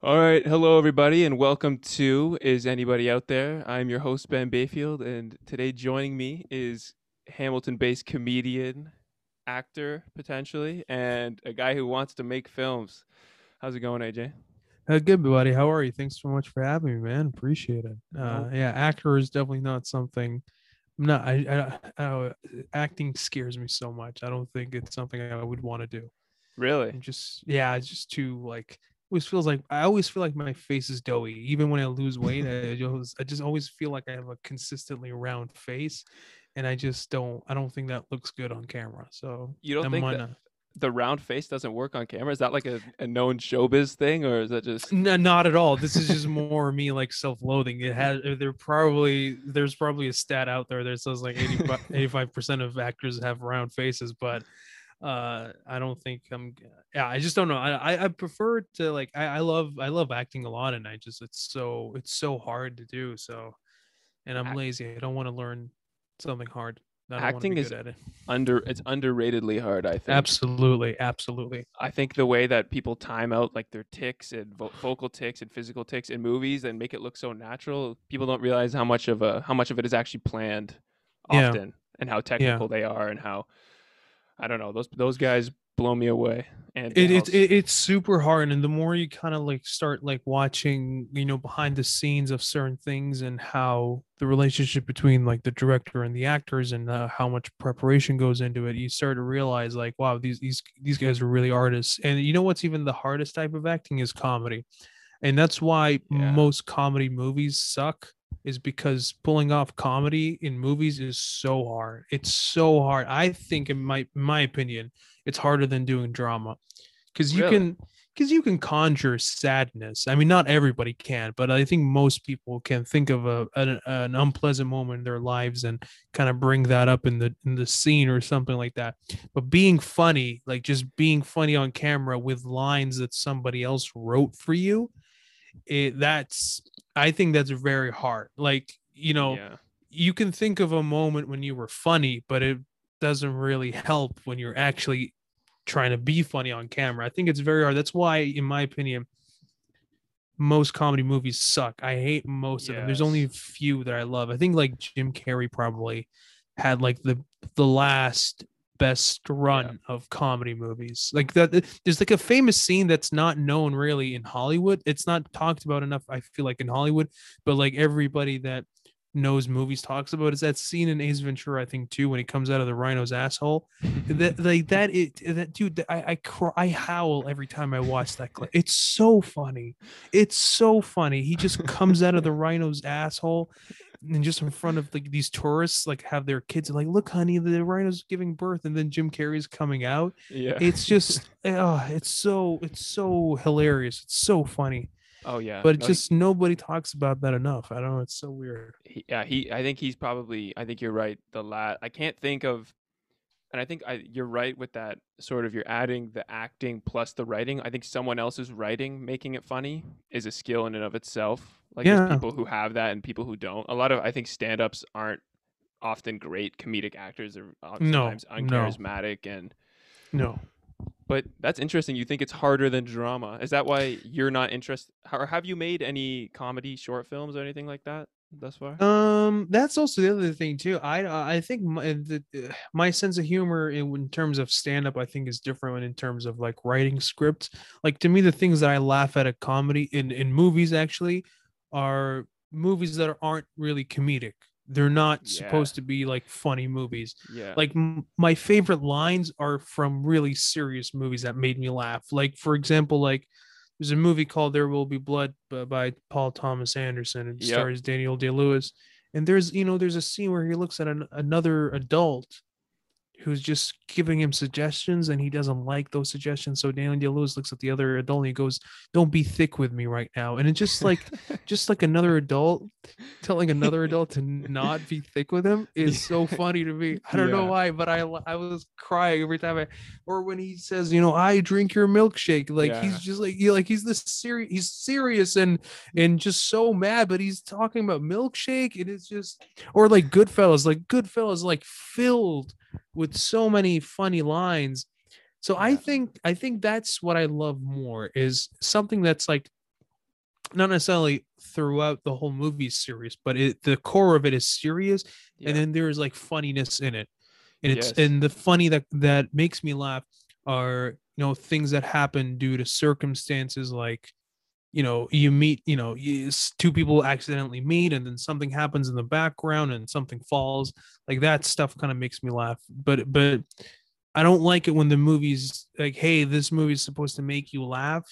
All right, hello everybody, and welcome to Is Anybody Out There? I'm your host Ben Bayfield, and today joining me is Hamilton-based comedian, actor potentially, and a guy who wants to make films. How's it going, AJ? Uh, good, buddy. How are you? Thanks so much for having me, man. Appreciate it. Uh, yeah, actor is definitely not something. I'm. I, I, I. Acting scares me so much. I don't think it's something I would want to do. Really? I'm just. Yeah, it's just too like. Always feels like I always feel like my face is doughy. Even when I lose weight, I just I just always feel like I have a consistently round face, and I just don't. I don't think that looks good on camera. So You don't I'm think that the round face doesn't work on camera? Is that like a, a known showbiz thing, or is that just No, not at all. This is just more me like self-loathing. It has uh, there probably there's probably a stat out there that says like 85 percent of actors have round faces, but uh I don't think I'm yeah, I just don't know. I I, prefer to like I, I love I love acting a lot and I just it's so it's so hard to do. So and I'm Act- lazy. I don't want to learn something hard. Acting is it. under? It's underratedly hard, I think. Absolutely, absolutely. I think the way that people time out like their ticks and vo- vocal ticks and physical ticks in movies and make it look so natural, people don't realize how much of a how much of it is actually planned Yeah. often and how technical they are and how I don't know those those guys blow me away. And it, it's it, it's super hard and the more you kind of like start like watching you know behind the scenes of certain things and how the relationship between like the director and the actors and uh, how much preparation goes into it you start to realize like wow these these these guys are really artists and you know what's even the hardest type of acting is comedy and that's why Yeah. most comedy movies suck is because pulling off comedy in movies is so hard. It's so hard. I think in my my opinion it's harder than doing drama. Because you Really? can because you can conjure sadness. I mean not everybody can but i think most people can think of a an, an unpleasant moment in their lives and kind of bring that up in the in the scene or something like that. But being funny like just being funny on camera with lines that somebody else wrote for you it that's i think that's very hard like you know yeah. you can think of a moment when you were funny, but it doesn't really help when you're actually trying to be funny on camera. I think it's very hard. That's why, in my opinion, most comedy movies suck. I hate most of them. There's only a few that I love. I think like Jim Carrey probably had like the the last best run of comedy movies. Like that there's like a famous scene that's not known really in Hollywood. It's not talked about enough I feel like in Hollywood, but like everybody that knows movies talks about is that scene in Ace Ventura I think too when he comes out of the rhino's asshole. That like that it that dude I I cry I howl every time I watch that clip. It's so funny. It's so funny. He just comes out of the rhino's asshole and just in front of like these tourists like have their kids like look honey the rhino's giving birth and then Jim Carrey's coming out. yeah. It's just eh, oh, it's so it's so hilarious. It's so funny. oh yeah. But No, just nobody talks about that enough. I don't know, it's so weird. he, yeah, he. I think he's probably. I think you're right. The lat. I can't think of, and I think I. You're right with that. Sort of, you're adding the acting plus the writing. I think someone else's writing making it funny is a skill in and of itself. Like there's Yeah. people who have that and people who don't. A lot of I think stand-ups aren't often great comedic actors. Are No, sometimes no. uncharismatic and. No. But that's interesting. You think it's harder than drama. Is that why you're not interested? Or have you made any comedy short films or anything like that thus far? Um, that's also the other thing too. I I think my, the, my sense of humor in, in terms of stand up, I think, is different in terms of like writing scripts. Like to me, the things that I laugh at a comedy in in movies actually are movies that aren't really comedic. They're not Yeah. supposed to be like funny movies. yeah. Like m- my favorite lines are from really serious movies that made me laugh. Like for example, like there's a movie called There Will Be Blood by Paul Thomas Anderson and Yep. stars Daniel Day Lewis. And there's you know there's a scene where he looks at an, another adult who's just giving him suggestions and he doesn't like those suggestions. So Daniel Day Lewis looks at the other adult and he goes, "Don't be thick with me right now." And it's just like just like another adult telling another adult to not be thick with him is so funny to me. I don't know why, but I I was crying every time I or when he says, you know, I drink your milkshake. Like Yeah. he's just like he like he's this serious he's serious and and just so mad, but he's talking about milkshake and it's just or like Goodfellas, like Goodfellas like filled with so many funny lines. So I think I think that's what I love more is something that's like not necessarily throughout the whole movie series but it, the core of it is serious, Yeah. and then there's like funniness in it, and it's Yes. and the funny that that makes me laugh are you know things that happen due to circumstances like you know you meet you know you, two people accidentally meet and then something happens in the background and something falls like that stuff kind of makes me laugh but but i don't like it when the movie's like hey this movie's supposed to make you laugh.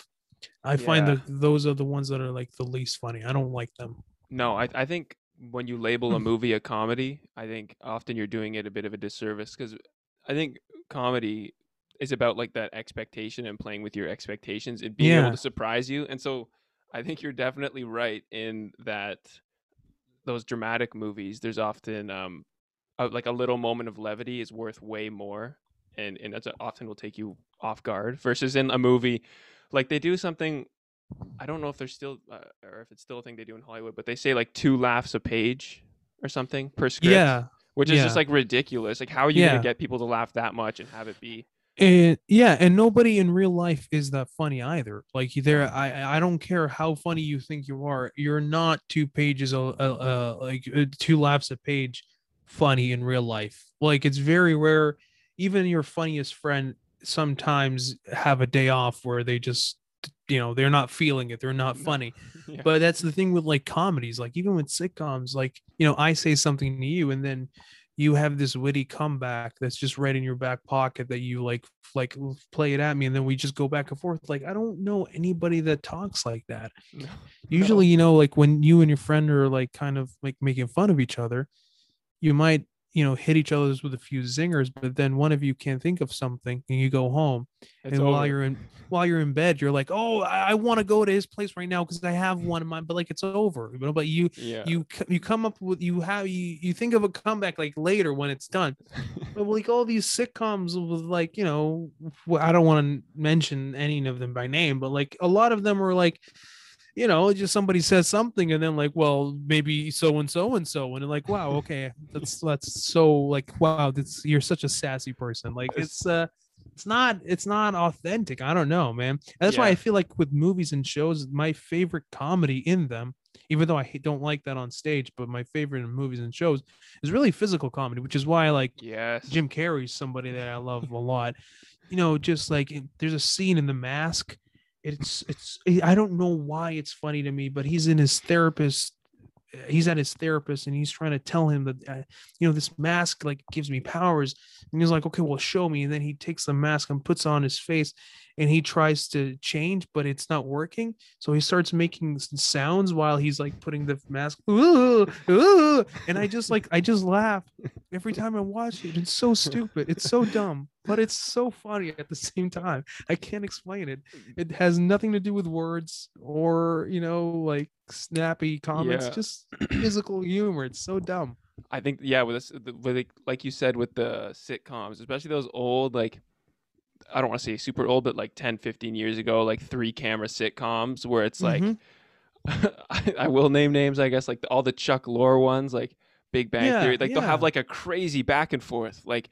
I find Yeah. that those are the ones that are like the least funny. I don't like them. No, I, I think when you label a mm. movie a comedy, I think often you're doing it a bit of a disservice because I think comedy is about like that expectation and playing with your expectations and being able to surprise you. And so I think you're definitely right in that those dramatic movies, there's often um a, like a little moment of levity is worth way more and and that's often will take you off guard versus in a movie like they do something I don't know if they're still uh, or if it's still a thing they do in Hollywood, but they say like two laughs a page or something per script. yeah which is just like ridiculous. Like, how are you Yeah. gonna get people to laugh that much and have it be? And yeah and nobody in real life is that funny either. Like there i i don't care how funny you think you are you're not two pages uh, uh, like uh, two laps a page funny in real life. Like it's very rare even your funniest friend sometimes have a day off where they just you know they're not feeling it they're not funny. Yeah. but that's the thing with like comedies like even with sitcoms like you know i say something to you and then you have this witty comeback that's just right in your back pocket that you like like play it at me and then we just go back and forth like i don't know anybody that talks like that No. usually you know like when you and your friend are like kind of like making fun of each other you might you know hit each other's with a few zingers but then one of you can't think of something and you go home. It's and while you're in while you're in bed you're like oh i, I want to go to his place right now because i have one in mind but like it's over you know but you yeah, you you come up with you have you you think of a comeback like later when it's done. But like all these sitcoms with like you know I don't want to mention any of them by name but like a lot of them are like you know just somebody says something and then like well maybe so and so and so and like wow okay that's that's so like wow that's you're such a sassy person like it's uh it's not it's not authentic i don't know man that's why i feel like with movies and shows my favorite comedy in them even though i don't like that on stage but my favorite in movies and shows is really physical comedy which is why i like yes, Jim Carrey's somebody that I love a lot. You know, just like there's a scene in The Mask. It's it's I don't know why it's funny to me, but he's in his therapist. He's at his therapist and he's trying to tell him that uh, you know this mask like gives me powers and he's like okay well show me and then he takes the mask and puts on his face and he tries to change but it's not working so he starts making sounds while he's like putting the mask ooh, ooh, and I just like I just laugh every time I watch it. It's so stupid. It's so dumb, but it's so funny at the same time. I can't explain it. It has nothing to do with words or, you know, like snappy comments, Yeah. just physical humor. It's so dumb. I think yeah, with this, with like, like you said with the sitcoms, especially those old like I don't want to say super old, but like 10, 15 years ago, like three camera sitcoms where it's like Mhm. I, I will name names, I guess, like the, all the Chuck Lorre ones, like Big Bang Yeah, Theory. Like they'll have like a crazy back and forth. Like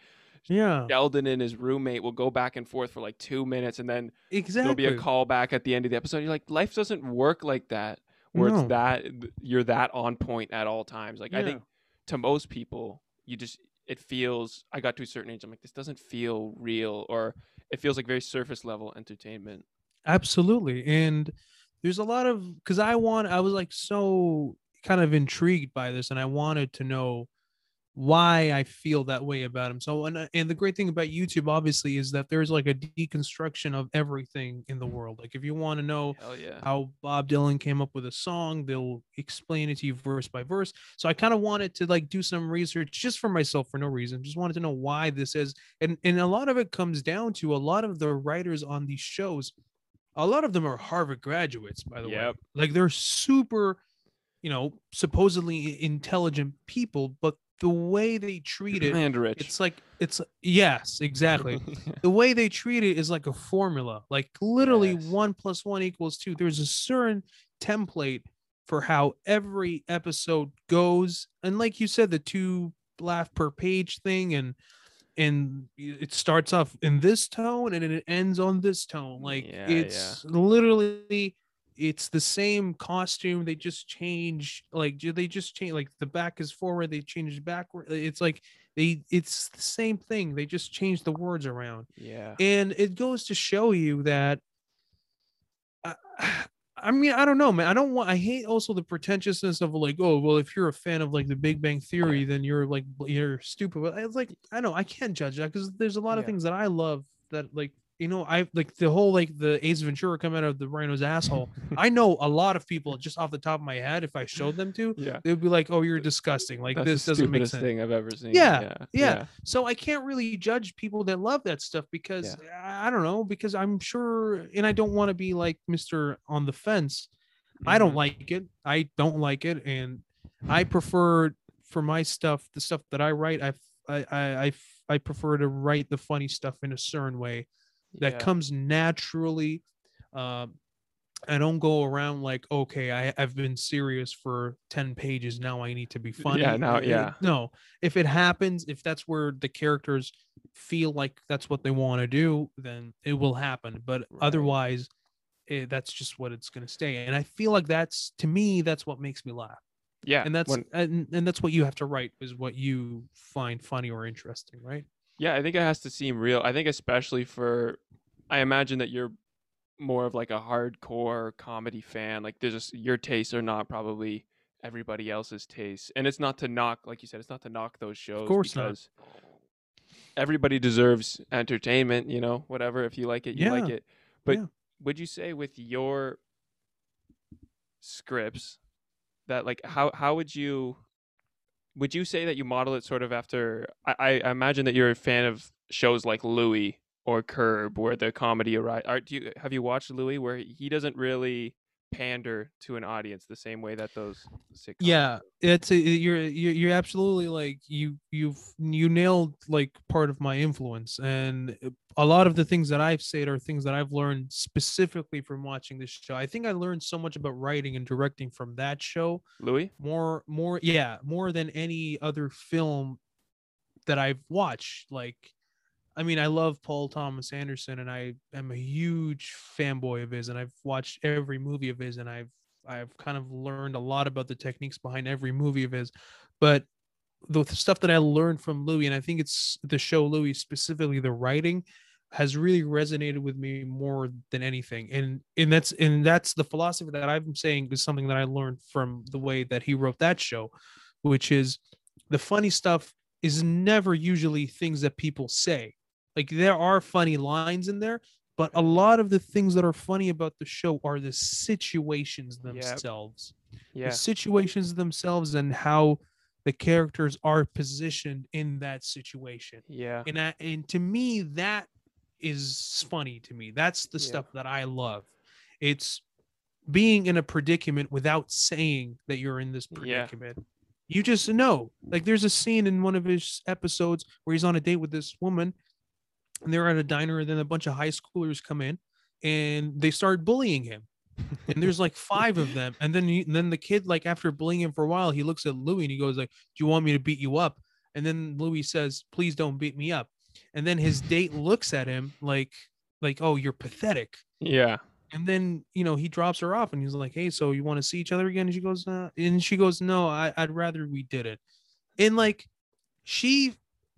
yeah, Sheldon and his roommate will go back and forth for like two minutes, and then exactly. there'll be a call back at the end of the episode. You're like, life doesn't work like that, where No. it's that you're that on point at all times. Like I think to most people, you just it feels. I got to a certain age, I'm like, this doesn't feel real, or it feels like very surface level entertainment. Absolutely. And there's a lot of because I want I was like so kind of intrigued by this and I wanted to know why I feel that way about him. So and uh, and the great thing about YouTube obviously is that there's like a deconstruction of everything in the world. Like if you want to know yeah. how Bob Dylan came up with a song. They'll explain it to you verse by verse. So I kind of wanted to like do some research just for myself for no reason. Just wanted to know why this is. And and a lot of it comes down to a lot of the writers on these shows. A lot of them are Harvard graduates, by the way. Like they're super, you know, supposedly intelligent people, but the way they treat it, and rich. it's like it's yes, exactly the way they treat it is like a formula like literally Yes. one plus one equals two there's a certain template for how every episode goes and like you said the two laugh per page thing and and it starts off in this tone and it ends on this tone like Yeah, it's literally it's the same costume. They just change like ju- they just change like the back is forward, they change backward. It's like they it's the same thing. They just change the words around. Yeah. And it goes to show you that uh, I, I mean, I don't know, man. I don't want I hate also the pretentiousness of like, oh, well, if you're a fan of like the Big Bang Theory, then you're like you're stupid. But it's like I know I can't judge that because there's a lot of Yeah. things that I love that like you know, I like the whole like the Ace Ventura come out of the rhino's asshole. I know a lot of people just off the top of my head, if I showed them to, yeah. they'd be like, "Oh, you're disgusting. Like That's this doesn't make sense." thing I've ever seen. Yeah, Yeah. yeah. So I can't really judge people that love that stuff because I I don't know because I'm sure, and I don't want to be like Mister on the fence. I don't Mhm. like it. I don't like it, and I prefer for my stuff, the stuff that I write. I I I, I prefer to write the funny stuff in a certain way that Yeah. comes naturally. Um, I don't go around like, okay, I, I've been serious for 10 pages. Now I need to be funny. Yeah, now- yeah. No, if it happens, if that's where the characters feel like that's what they want to do, then it will happen. But Right. otherwise, eh, that's just what it's going to stay. And I feel like that's, to me, that's what makes me laugh. Yeah. And that's, when- and, and that's what you have to write is what you find funny or interesting, right? Yeah, I think it has to seem real. I think especially for I imagine that you're more of like a hardcore comedy fan. Like there's just your tastes are not probably everybody else's tastes. And it's not to knock, like you said, it's not to knock those shows. Of course not. everybody deserves entertainment, you know, whatever. If you like it, you like it. But yeah. would you say with your scripts that like how how would you would you say that you model it sort of after I, I imagine that you're a fan of shows like Louis or Curb where the comedy arrives. Are do you have you watched Louis where he doesn't really pander to an audience the same way that those sitcoms yeah do? it's a, you're you're you're absolutely like you you've you nailed like part of my influence and uh, a lot of the things that i've said are things that i've learned specifically from watching this show i think i learned so much about writing and directing from that show Louis? more more yeah more than any other film that i've watched like i mean i love paul thomas anderson and i am a huge fanboy of his and i've watched every movie of his and i've i've kind of learned a lot about the techniques behind every movie of his. But the stuff that i learned from louis and i think it's the show louis specifically the writing has really resonated with me more than anything. And and that's and that's the philosophy that i'm saying is something that i learned from the way that he wrote that show which is the funny stuff is never usually things that people say like there are funny lines in there but a lot of the things that are funny about the show are the situations themselves Yeah. the situations themselves and how the characters are positioned in that situation Yeah. and I, and to me that is funny to me that's the Yeah. stuff that i love it's being in a predicament without saying that you're in this predicament. Yeah. predicament you just know like there's a scene in one of his episodes where he's on a date with this woman and they're at a diner and then a bunch of high schoolers come in and they start bullying him. And there's like five of them and then he, and then the kid like after bullying him for a while he looks at louis and he goes like do you want me to beat you up? And then louis says please don't beat me up. And then his date looks at him like like oh you're pathetic. Yeah. and then you know he drops her off and he's like hey so you want to see each other again? And she goes uh, and she goes no I, i'd rather we did it and like she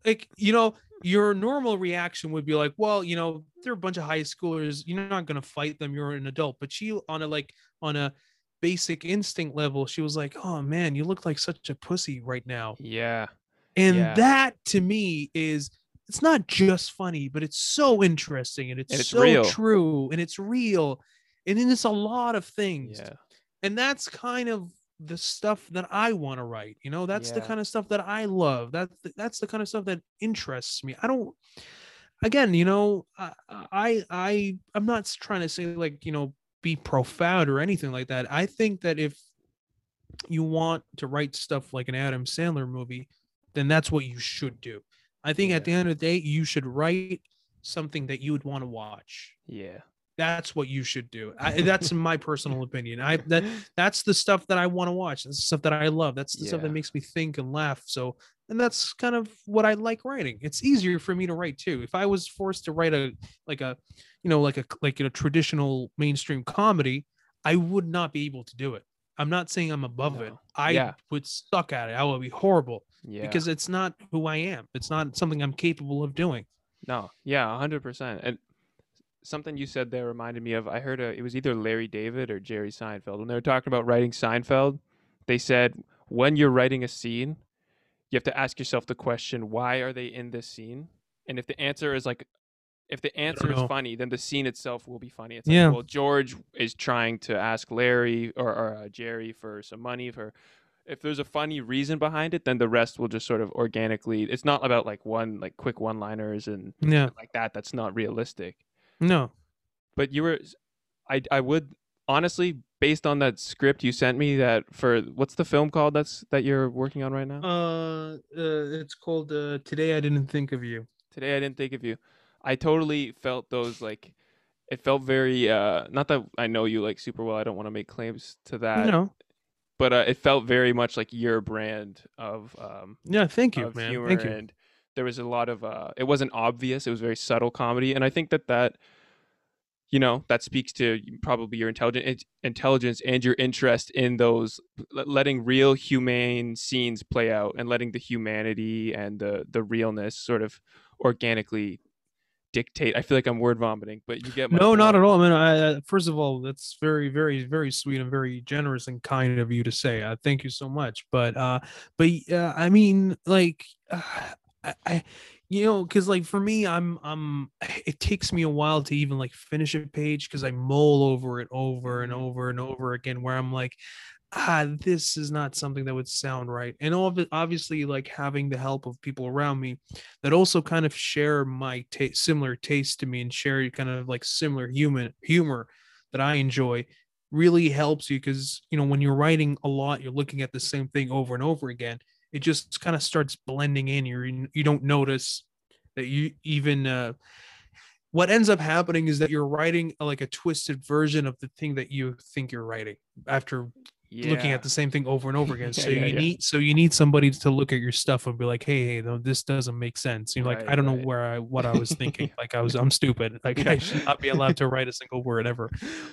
like you know your normal reaction would be like well you know they're a bunch of high schoolers you're not going to fight them you're an adult but she on a like on a basic instinct level she was like oh man you look like such a pussy right now Yeah. and Yeah. that to me is it's not just funny, but it's so interesting and it's, And it's so real. true and it's real. And then it's a lot of things. Yeah. And that's kind of the stuff that I want to write. You know, that's the kind of stuff that I love. That's the, that's the kind of stuff that interests me. I don't again, you know, I I, I I'm not trying to say like, you know, be profound or anything like that. I think that if you want to write stuff like an Adam Sandler movie, then that's what you should do. I think at the end of the day, you should write something that you would want to watch. Yeah. That's what you should do. I, that's my personal opinion. I that that's the stuff that I want to watch. That's the stuff that I love. That's the stuff that makes me think and laugh. So, and that's kind of what I like writing. It's easier for me to write too. If I was forced to write a like a, you know, like a like a traditional mainstream comedy, I would not be able to do it. I'm not saying I'm above it. I Yeah. would suck at it. I would be horrible Yeah. because it's not who I am. It's not something I'm capable of doing. No, yeah, hundred percent. And something you said there reminded me of. I heard a, it was either Larry David or Jerry Seinfeld when they were talking about writing Seinfeld. They said when you're writing a scene, you have to ask yourself the question, why are they in this scene? And if the answer is like, if the answer is funny, then the scene itself will be funny. It's Yeah. well, George is trying to ask Larry or, or uh, Jerry for some money for. If there's a funny reason behind it, then the rest will just sort of organically. It's not about like one like quick one-liners and Yeah. like that that's not realistic No. but you were i i would honestly based on that script you sent me that for what's the film called that's that you're working on right now Uh, uh it's called uh Today I Didn't Think of You. today i didn't think of you i totally felt those like it felt very uh not that i know you like super well i don't want to make claims to that no. but uh, it felt very much like your brand of um Yeah, thank you, man. Thank you. and there was a lot of uh it wasn't obvious it was very subtle comedy and i think that that you know that speaks to probably your intelligent intelligence and your interest in those letting real humane scenes play out and letting the humanity and the the realness sort of organically dictate i feel like i'm word vomiting but you get my No, not at all. I mean, I, uh, first of all, that's very, very, very sweet and very generous and kind of you to say. Uh, thank you so much. But, uh, but uh, I mean, like, uh, I, I, you know, because like for me, I'm, I'm. It takes me a while to even like finish a page because I mull over it over and Mhm. over and over again. Where I'm like, ah, this is not something that would sound right. And all of it, obviously, like having the help of people around me that also kind of share my ta- similar taste to me and share kind of like similar human humor that I enjoy really helps you because you know when you're writing a lot you're looking at the same thing over and over again it just kind of starts blending in you you don't notice that you even uh what ends up happening is that you're writing uh, like a twisted version of the thing that you think you're writing after looking at the same thing over and over again. Yeah, so yeah, you yeah. need so you need somebody to look at your stuff and be like, hey, hey, no, this doesn't make sense. You're like, I don't right. know where I what I was thinking. like I was I'm stupid. Like I should not be allowed to write a single word ever.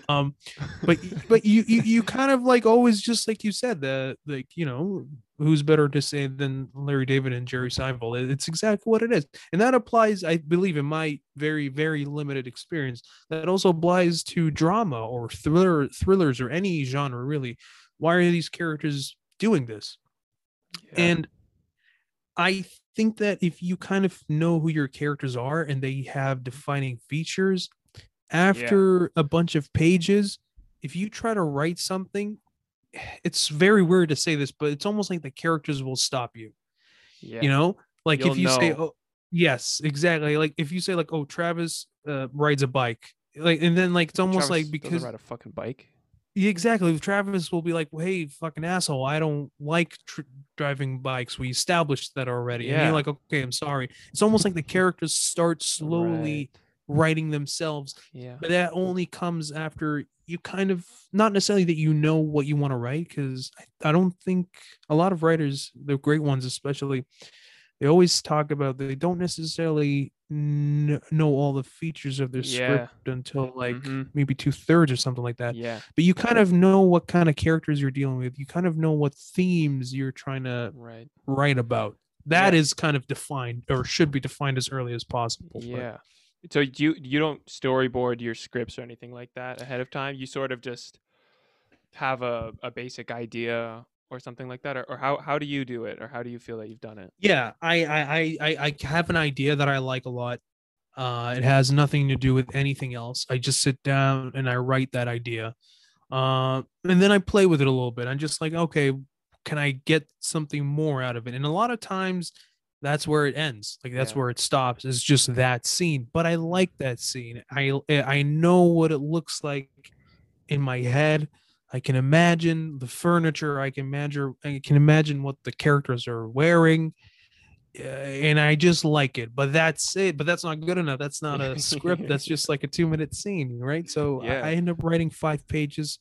Um, but but you you you kind of like always just like you said the like you know who's better to say than Larry David and Jerry Seinfeld. It's exactly what it is, and that applies, I believe, in my very very limited experience. That also applies to drama or thriller thrillers or any genre really. Why are these characters doing this? Yeah. And I think that if you kind of know who your characters are and they have defining features, after a bunch of pages, if you try to write something, it's very weird to say this, but it's almost like the characters will stop you. yeah. You know, like You'll if you say, "Oh, yes, exactly," like if you say, like, "Oh, Travis uh, rides a bike," like, and then like it's almost Travis like because ride a fucking bike yeah, exactly. Travis will be like, well, "Hey, fucking asshole! I don't like tr- driving bikes. We established that already." And Yeah. you're like, "Okay, I'm sorry." It's almost like the characters start slowly writing themselves, yeah but that only comes after you kind of not necessarily that you know what you want to write, because I, I don't think a lot of writers, the great ones especially, they always talk about they don't necessarily kn- know all the features of their Yeah. script until like Mhm. maybe two thirds or something like that yeah but you kind of know what kind of characters you're dealing with. You kind of know what themes you're trying to right write about. That is Yeah. kind of defined or should be defined as early as possible. but- Yeah. So you you don't storyboard your scripts or anything like that ahead of time. You sort of just have a, a basic idea or something like that, or, or how how do you do it, or how do you feel that you've done it? yeah, I, I I I have an idea that I like a lot. Uh, it has nothing to do with anything else. I just sit down and I write that idea, uh, and then I play with it a little bit. I'm just like, okay, can I get something more out of it? And a lot of times, that's where it ends. Like that's Yeah. where it stops. It's just that scene. But I like that scene. I I know what it looks like in my head. I can imagine the furniture. I can imagine. I can imagine what the characters are wearing, uh, and I just like it. But that's it. But that's not good enough. That's not a script. That's just like a two-minute scene, right? So Yeah. I end up writing five pages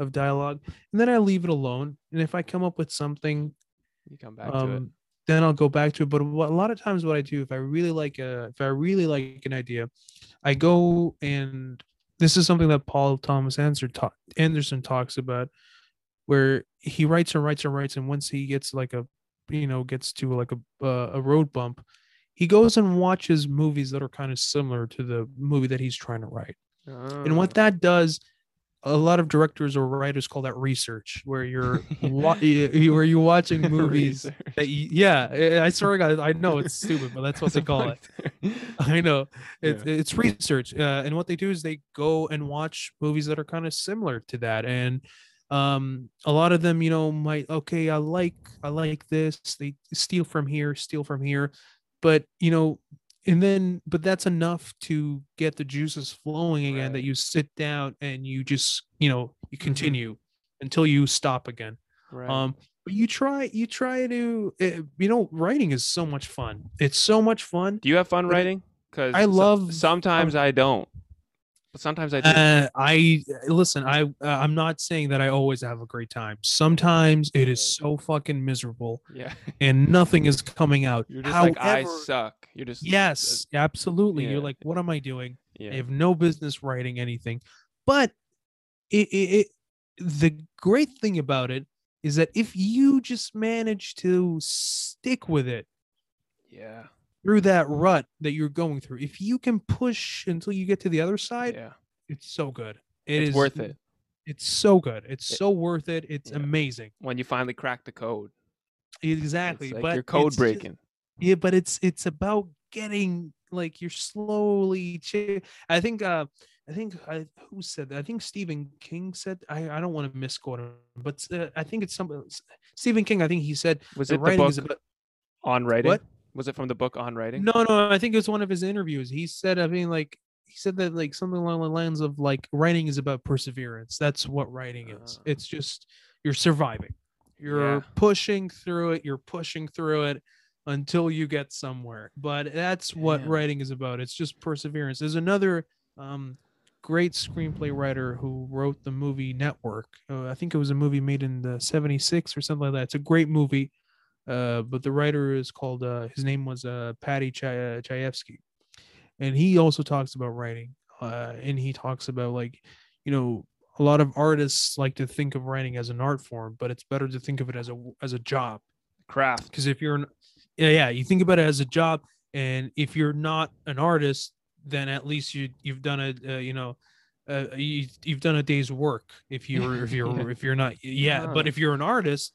of dialogue, and then I leave it alone. And if I come up with something You come back to it. Then I'll go back to it. But what, a lot of times, what I do, if I really like a, if I really like an idea, I go and this is something that Paul Thomas Anderson, talks about, where he writes and writes and writes, and once he gets like a, you know, gets to like a uh, a road bump, he goes and watches movies that are kind of similar to the movie that he's trying to write. And what that does, a lot of directors or writers call that research, where you're wa- where you're watching movies that you, yeah, I- I swear God, I know it's stupid, but that's what they call it. I know it's Yeah. it's research, uh, and what they do is they go and watch movies that are kind of similar to that, and um, a lot of them, you know, might okay, I like I like this. They steal from here, steal from here, but you know, and then but that's enough to get the juices flowing again. Right. That you sit down and you just you know you continue until you stop again. Right. Um, but you try, you try to, uh, you know, writing is so much fun. It's so much fun. Do you have fun writing? Because I love- Sometimes I don't, but sometimes I do. Uh, I listen. I uh, I'm not saying that I always have a great time. Sometimes it is so fucking miserable yeah. and nothing is coming out. You're just like I suck. You're just Yes, absolutely. yeah. You're like, what am I doing? Yeah. I have no business writing anything. But it, it, it the great thing about it is that if you just manage to stick with it yeah. Through that rut that you're going through, if you can push until you get to the other side, Yeah. it's so good. It it's is worth it It's so good. It's It- so worth it. It's Yeah. amazing. when you finally crack the code. Exactly. It's like but you're code breaking. yeah, but it's it's about getting like you're slowly. Cha- I think. uh I think I who said that? I think Stephen King said. I I don't want to misquote him, but uh, I think it's some Stephen King. I think he said Was the it the writing book is about. on writing? What? Was it from the book on writing? No, no, I think it was one of his interviews. He said, I mean, like he said that like something along the lines of like writing is about perseverance. That's what writing is. Ah. It's just you're surviving. You're Yeah. pushing through it. You're pushing through it until you get somewhere. But that's what Damn. writing is about. It's just perseverance. There's another um great screenplay writer who wrote the movie Network. Uh, I think it was a movie made in the 76 or something like that. It's a great movie. Uh, but the writer is called uh, his name was uh, Paddy Chay- Chayefsky, and he also talks about writing. Uh, and he talks about like, you know, a lot of artists like to think of writing as an art form, but it's better to think of it as a as a job. Craft. Because if you're, an, yeah, yeah, you think about it as a job, and if you're not an artist, then at least you you've done a uh, you know. Uh, you, you've done a day's work if you're if you're if you're not yeah but if you're an artist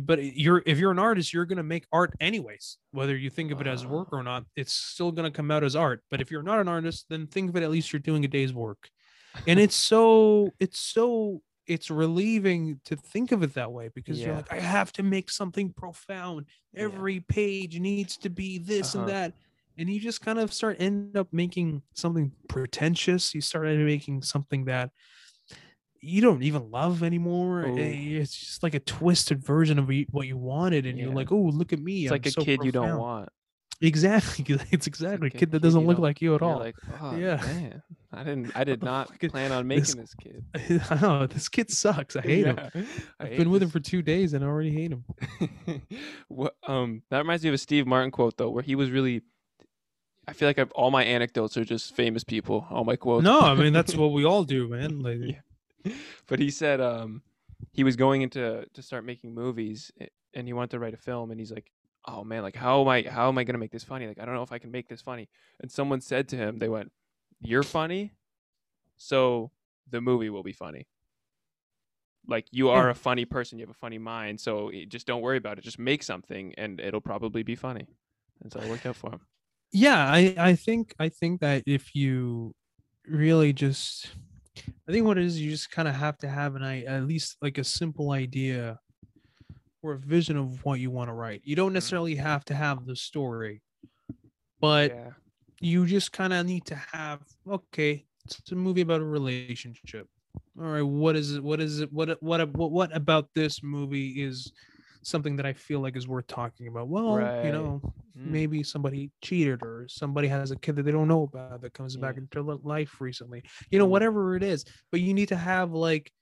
but you're if you're an artist you're going to make art anyways whether you think of it as work or not it's still going to come out as art. But if you're not an artist then think of it at least you're doing a day's work. And it's so it's so it's relieving to think of it that way because you're like i have to make something profound. Yeah. every page needs to be this Uh-huh. and that. And you just kind of start end up making something pretentious. You start making something that you don't even love anymore Ooh. Eh, it's just like a twisted version of what you wanted and you're like oh look at me It's I'm like a so kid you don't want. exactly it's exactly like a kid that kid doesn't look like you at all like, oh, Yeah. man, I didn't. I did not plan on making this kid. I know this kid sucks. I hate him. Yeah, I I've hate been with him for two days and I already hate him. what um that reminds me of a Steve Martin quote though, where he was really. I feel like I've, all my anecdotes are just famous people. All my quotes. No, I mean that's what we all do, man. Like, Yeah. but he said um he was going into to start making movies and he wanted to write a film and he's like oh man like how am i how am i going to make this funny? Like i don't know if i can make this funny. And someone said to him they went you're funny so the movie will be funny. Like you are a funny person you have a funny mind so just don't worry about it just make something and it'll probably be funny. And so it worked out for him. Yeah, I I think I think that if you really just, I think what it is, you just kind of have to have an at least like a simple idea or a vision of what you want to write. You don't mm-hmm. necessarily have to have the story, but yeah. you just kind of need to have okay it's a movie about a relationship. All right what is it what is it what what what, what about this movie is something that i feel like is worth talking about well Right. you know Mm. maybe somebody cheated or somebody has a kid that they don't know about that comes back into life recently you know Mm. whatever it is but you need to have like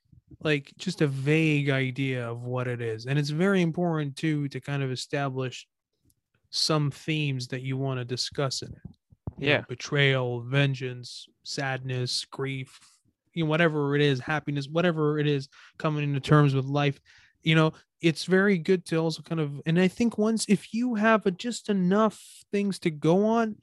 like just a vague idea of what it is and it's very important too to kind of establish some themes that you want to discuss in it you know, Yeah. betrayal, vengeance, sadness, grief, you know, whatever it is, happiness, whatever it is, coming into terms with life. You know, it's very good to also kind of, and I think once if you have a, just enough things to go on,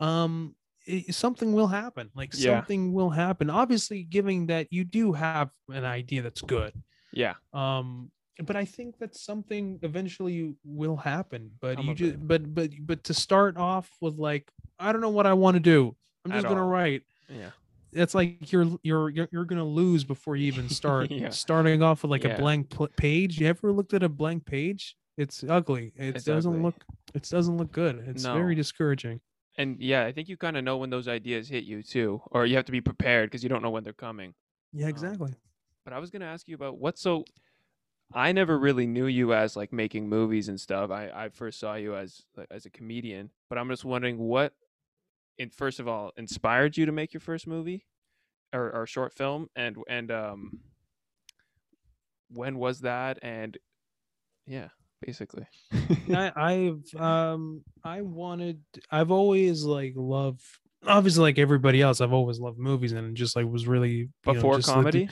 um, i- something will happen. Like Yeah. something will happen. Obviously, giving that you do have an idea that's good. Yeah. Um, but I think that something eventually will happen. But I'm you just, but but but to start off with like, I don't know what I want to do. I'm At just gonna all. write. Yeah. It's like you're you're you're, you're gonna lose before you even start. Yeah. Starting off with like Yeah. a blank pl- page. You ever looked at a blank page? It's ugly. It It's doesn't ugly. look. It doesn't look good. It's very discouraging. And yeah, I think you kind of know when those ideas hit you too, or you have to be prepared because you don't know when they're coming. Yeah, Um, exactly. But I was gonna ask you about what so. I never really knew you as like making movies and stuff. I, I first saw you as as a comedian, but I'm just wondering what, in first of all, inspired you to make your first movie, or, or short film, and and um, when was that? And yeah, basically. I, I've um I wanted I've always like loved obviously like everybody else I've always loved movies and just like was really know, Before like, comedy.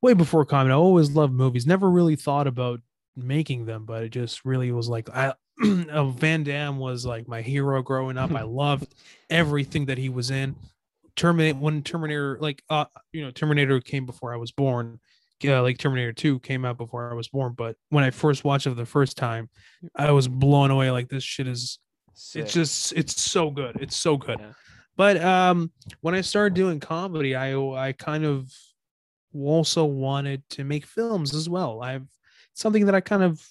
way before comedy I always loved movies never really thought about making them but it just really was like I Van Damme was like my hero growing up I loved everything that he was in Terminator when Terminator like uh you know Terminator came before I was born yeah, like Terminator 2 came out before I was born, but when I first watched it the first time, I was blown away. Like this shit is Sick. it's just it's so good. It's so good. Yeah. But um when I started doing comedy, I I kind of also wanted to make films as well. I've something that I kind of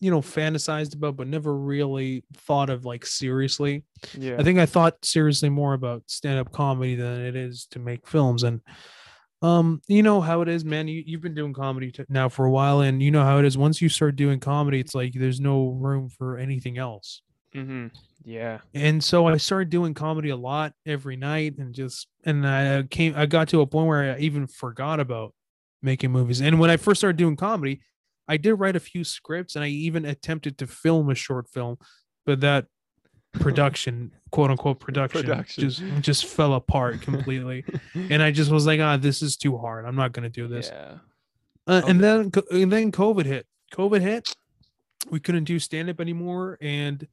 you know fantasized about but never really thought of like seriously. yeah. I think I thought seriously more about stand-up comedy than it is to make films and um you know how it is man you, you've been doing comedy t- now for a while and you know how it is once you start doing comedy it's like there's no room for anything else mm-hmm. Yeah. and so i started doing comedy a lot every night and just and i came i got to a point where i even forgot about making movies and when i first started doing comedy i did write a few scripts and i even attempted to film a short film but that production quote unquote production, Production. just just fell apart completely and i just was like ah this is too hard i'm not going to do this Yeah. uh, Okay. and then and then COVID hit. COVID hit. We couldn't do stand up anymore, and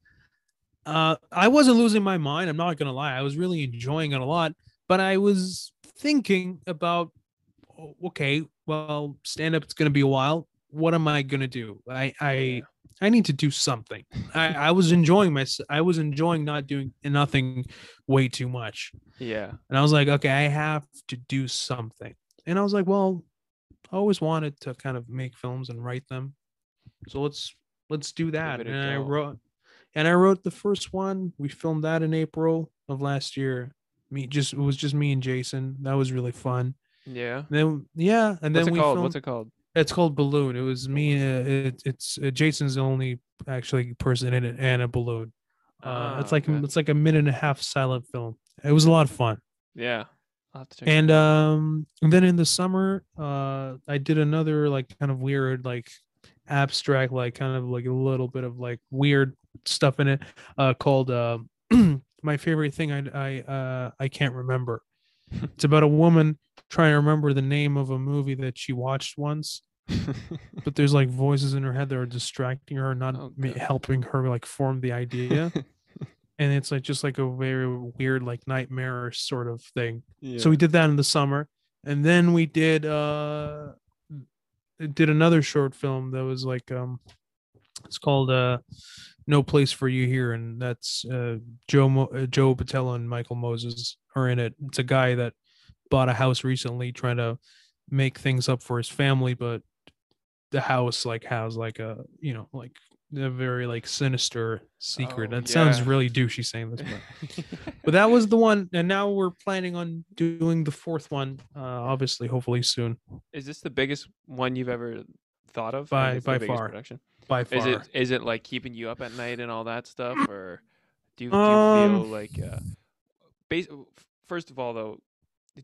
uh, I wasn't losing my mind. I'm not gonna lie. I was really enjoying it a lot, but I was thinking about, oh, okay, well, stand up. It's gonna be a while. What am I gonna do? I I. I need to do something. I I was enjoying my. I was enjoying not doing nothing way too much. Yeah. And I was like, okay, I have to do something. And I was like, well, I always wanted to kind of make films and write them. So let's let's do that. And I wrote and I wrote the first one. We filmed that in April of last year. Me just it was just me and Jason. That was really fun. Yeah. Then yeah, and What's then we called? filmed What's it called? It's called Balloon. It was me. Uh, it, it's uh, Jason's the only actually person in it and a balloon. Uh, it's Ah, like okay. it's like a minute and a half silent film. It was a lot of fun. Yeah. I'll have to check and um and then in the summer uh i did another like kind of weird like abstract like kind of like a little bit of like weird stuff in it uh called uh my favorite thing i i uh i can't remember it's about a woman trying to remember the name of a movie that she watched once but there's like voices in her head that are distracting her not Oh, helping her like form the idea. And it's like just like a very weird like nightmare sort of thing. Yeah. so we did that in the summer, and then we did uh did another short film that was like um it's called uh No Place for You Here, and that's uh Joe Mo- uh, Joe Patello and Michael Moses are in it. It's a guy that bought a house recently, trying to make things up for his family, but the house like has like a you know like a very like sinister secret. Oh, that sounds really douchey saying this, but but that was the one and now we're planning on doing the fourth one uh obviously hopefully soon is this the biggest one you've ever thought of? By- Like, it's the by far. Production. by far Is it is it like keeping you up at night and all that stuff, or do you, do you Um, feel like? Uh, bas- first of all, though,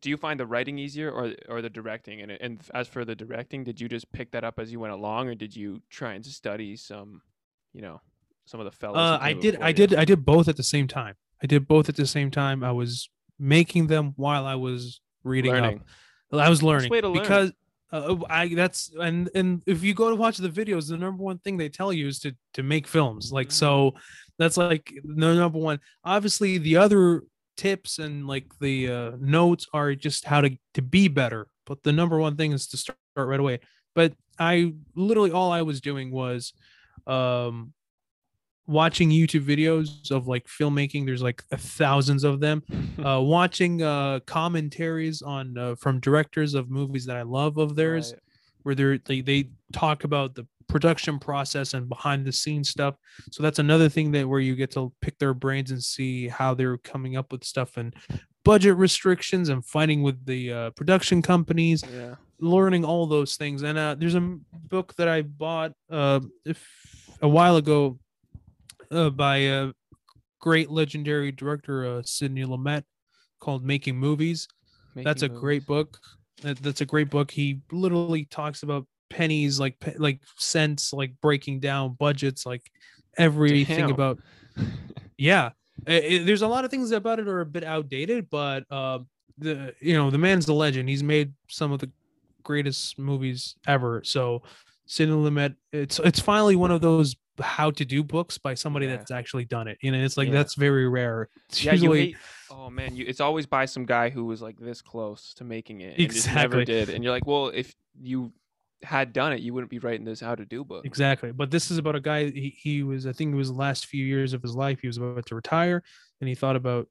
do you find the writing easier or or the directing? And and as for the directing, did you just pick that up as you went along, or did you try and study some, you know, some of the fellows? uh i did i you? did i did both at the same time I did both at the same time. I was making them while I was reading Learning. up. I was learning way to learn. because uh, I that's and and if you go to watch the videos, the number one thing they tell you is to to make films. Like Mhm. so, that's like the number one. Obviously, the other tips and like the uh, notes are just how to to be better. But the number one thing is to start right away. But I literally all I was doing was um watching YouTube videos of like filmmaking. There's like thousands of them. Uh, watching uh commentaries on uh, from directors of movies that I love of theirs Right. where they're, they they talk about the production process and behind the scenes stuff. So that's another thing that where you get to pick their brains and see how they're coming up with stuff and budget restrictions and fighting with the uh, production companies, Yeah. learning all those things. And uh, there's a book that I bought uh, if, a while ago uh, by a great legendary director uh, Sidney Lumet called Making Movies that's a Making great book that, that's a great book he literally talks about pennies like pe- like cents like breaking down budgets like everything Damn. about yeah I- I- there's a lot of things about it are a bit outdated but uh the you know the man's the legend he's made some of the greatest movies ever so Sidney Lumet it's it's finally one of those how to do books by somebody Yeah. that's actually done it you know it's like Yeah. that's very rare it's yeah, you usually hate. Oh man, you, it's always by some guy who was like this close to making it, and just never Exactly. did. And you're like, well, if you had done it, you wouldn't be writing this how to do book. Exactly. But this is about a guy. He, he was, I think it was the last few years of his life. He was about to retire and he thought about,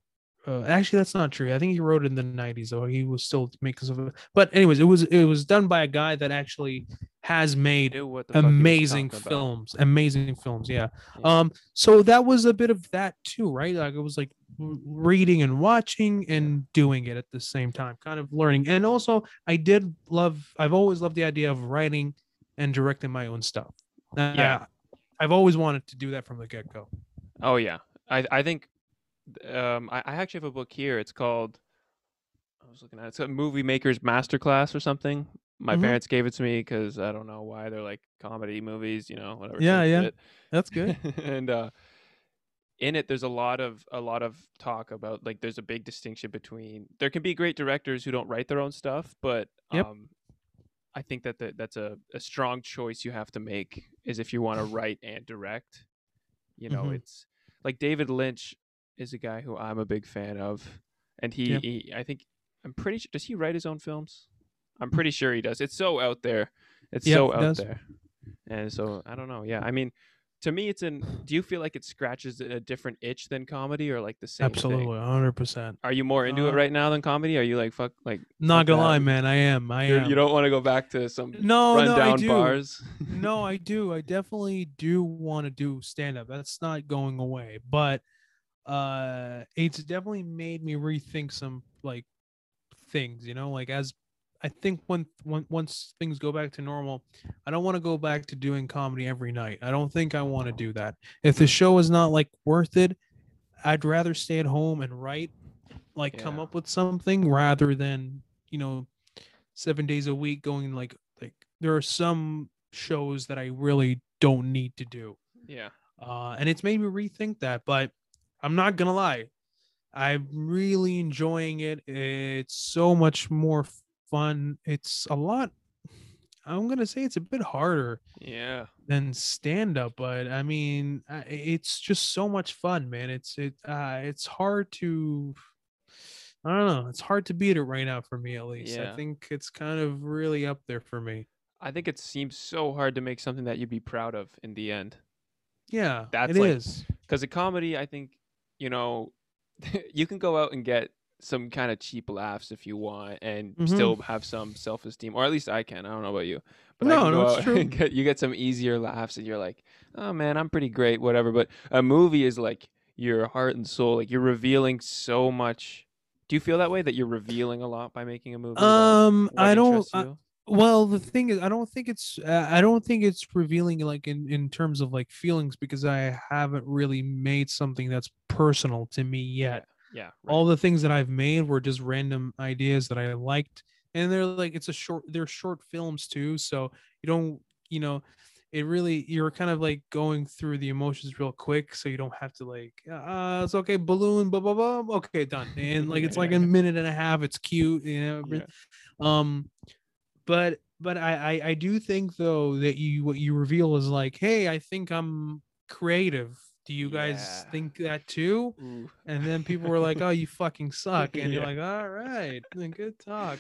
uh, actually, that's not true. I think he wrote it in the 90s, though. He was still making some. But, anyways, it was it was done by a guy that actually has made what the fuck he was amazing films. Amazing films. Yeah. Yeah. Um, so that was a bit of that too, right? Like it was like reading and watching and doing it at the same time, kind of learning. And also, I did love. I've always loved the idea of writing and directing my own stuff. Uh, Yeah. I've always wanted to do that from the get go. Oh yeah, I I think um I, I actually have a book here. It's called I was looking at it. It's a movie maker's masterclass or something. My Mhm. parents gave it to me because I don't know why they're like comedy movies, you know, whatever. Yeah, yeah. That's good. and uh in it there's a lot of a lot of talk about like there's a big distinction between there can be great directors who don't write their own stuff but Yep. um i think that the, that's a, a strong choice you have to make is if you want to write and direct you know Mhm. it's like david lynch is a guy who i'm a big fan of and he, Yep. he i think i'm pretty sure does he write his own films i'm pretty sure he does it's so out there it's Yep, so out does. there and so i don't know yeah i mean to me it's an do you feel like it scratches a different itch than comedy or like the same Absolutely, thing? hundred percent. are you more into Uh, it right now than comedy are you like fuck like Not fuck gonna that? lie, man. I am. I You're- am. you don't want to go back to some no, no, I do. bars no, I do. I definitely do want to do stand up. That's not going away, but uh it's definitely made me rethink some like things, you know, like as I think when, when once things go back to normal, I don't want to go back to doing comedy every night. I don't think I want to do that. If the show is not like worth it, I'd rather stay at home and write, like come up with something rather than, you know, seven days a week going like like there are some shows that I really don't need to do. yeah Uh, and it's made me rethink that, but I'm not gonna lie. I'm really enjoying it. It's so much more fun. It's a lot. I'm gonna say it's a bit harder yeah than stand up, but I mean, it's just so much fun, man. It's it. Uh, it's hard to. I don't know. It's hard to beat it right now for me, at least. Yeah. I think it's kind of really up there for me. i think it seems so hard to make something that you'd be proud of in the end Yeah, That's it like- is. because a comedy i think you know you can go out and get some kind of cheap laughs if you want and Mhm. still have some self-esteem or at least i can i don't know about you but No, no, it's true. get, you get some easier laughs and you're like oh man i'm pretty great whatever but a movie is like your heart and soul like you're revealing so much do you feel that way that you're revealing a lot by making a movie Um, I don't. I- well, the thing is, I don't think it's. Uh, I don't think it's revealing like in in terms of like feelings because I haven't really made something that's personal to me yet. yeah, right. All the things that I've made were just random ideas that I liked, and they're like it's a short. They're short films too, so you don't. You know, it really you're kind of like going through the emotions real quick so you don't have to like uh it's okay balloon blah blah blah okay done and like it's like a minute and a half it's cute you know Yeah. um but but I, I i do think though that you what you reveal is like hey i think i'm creative do you guys Yeah. think that too Ooh. and then people were like oh you fucking suck and you're like all right then good talk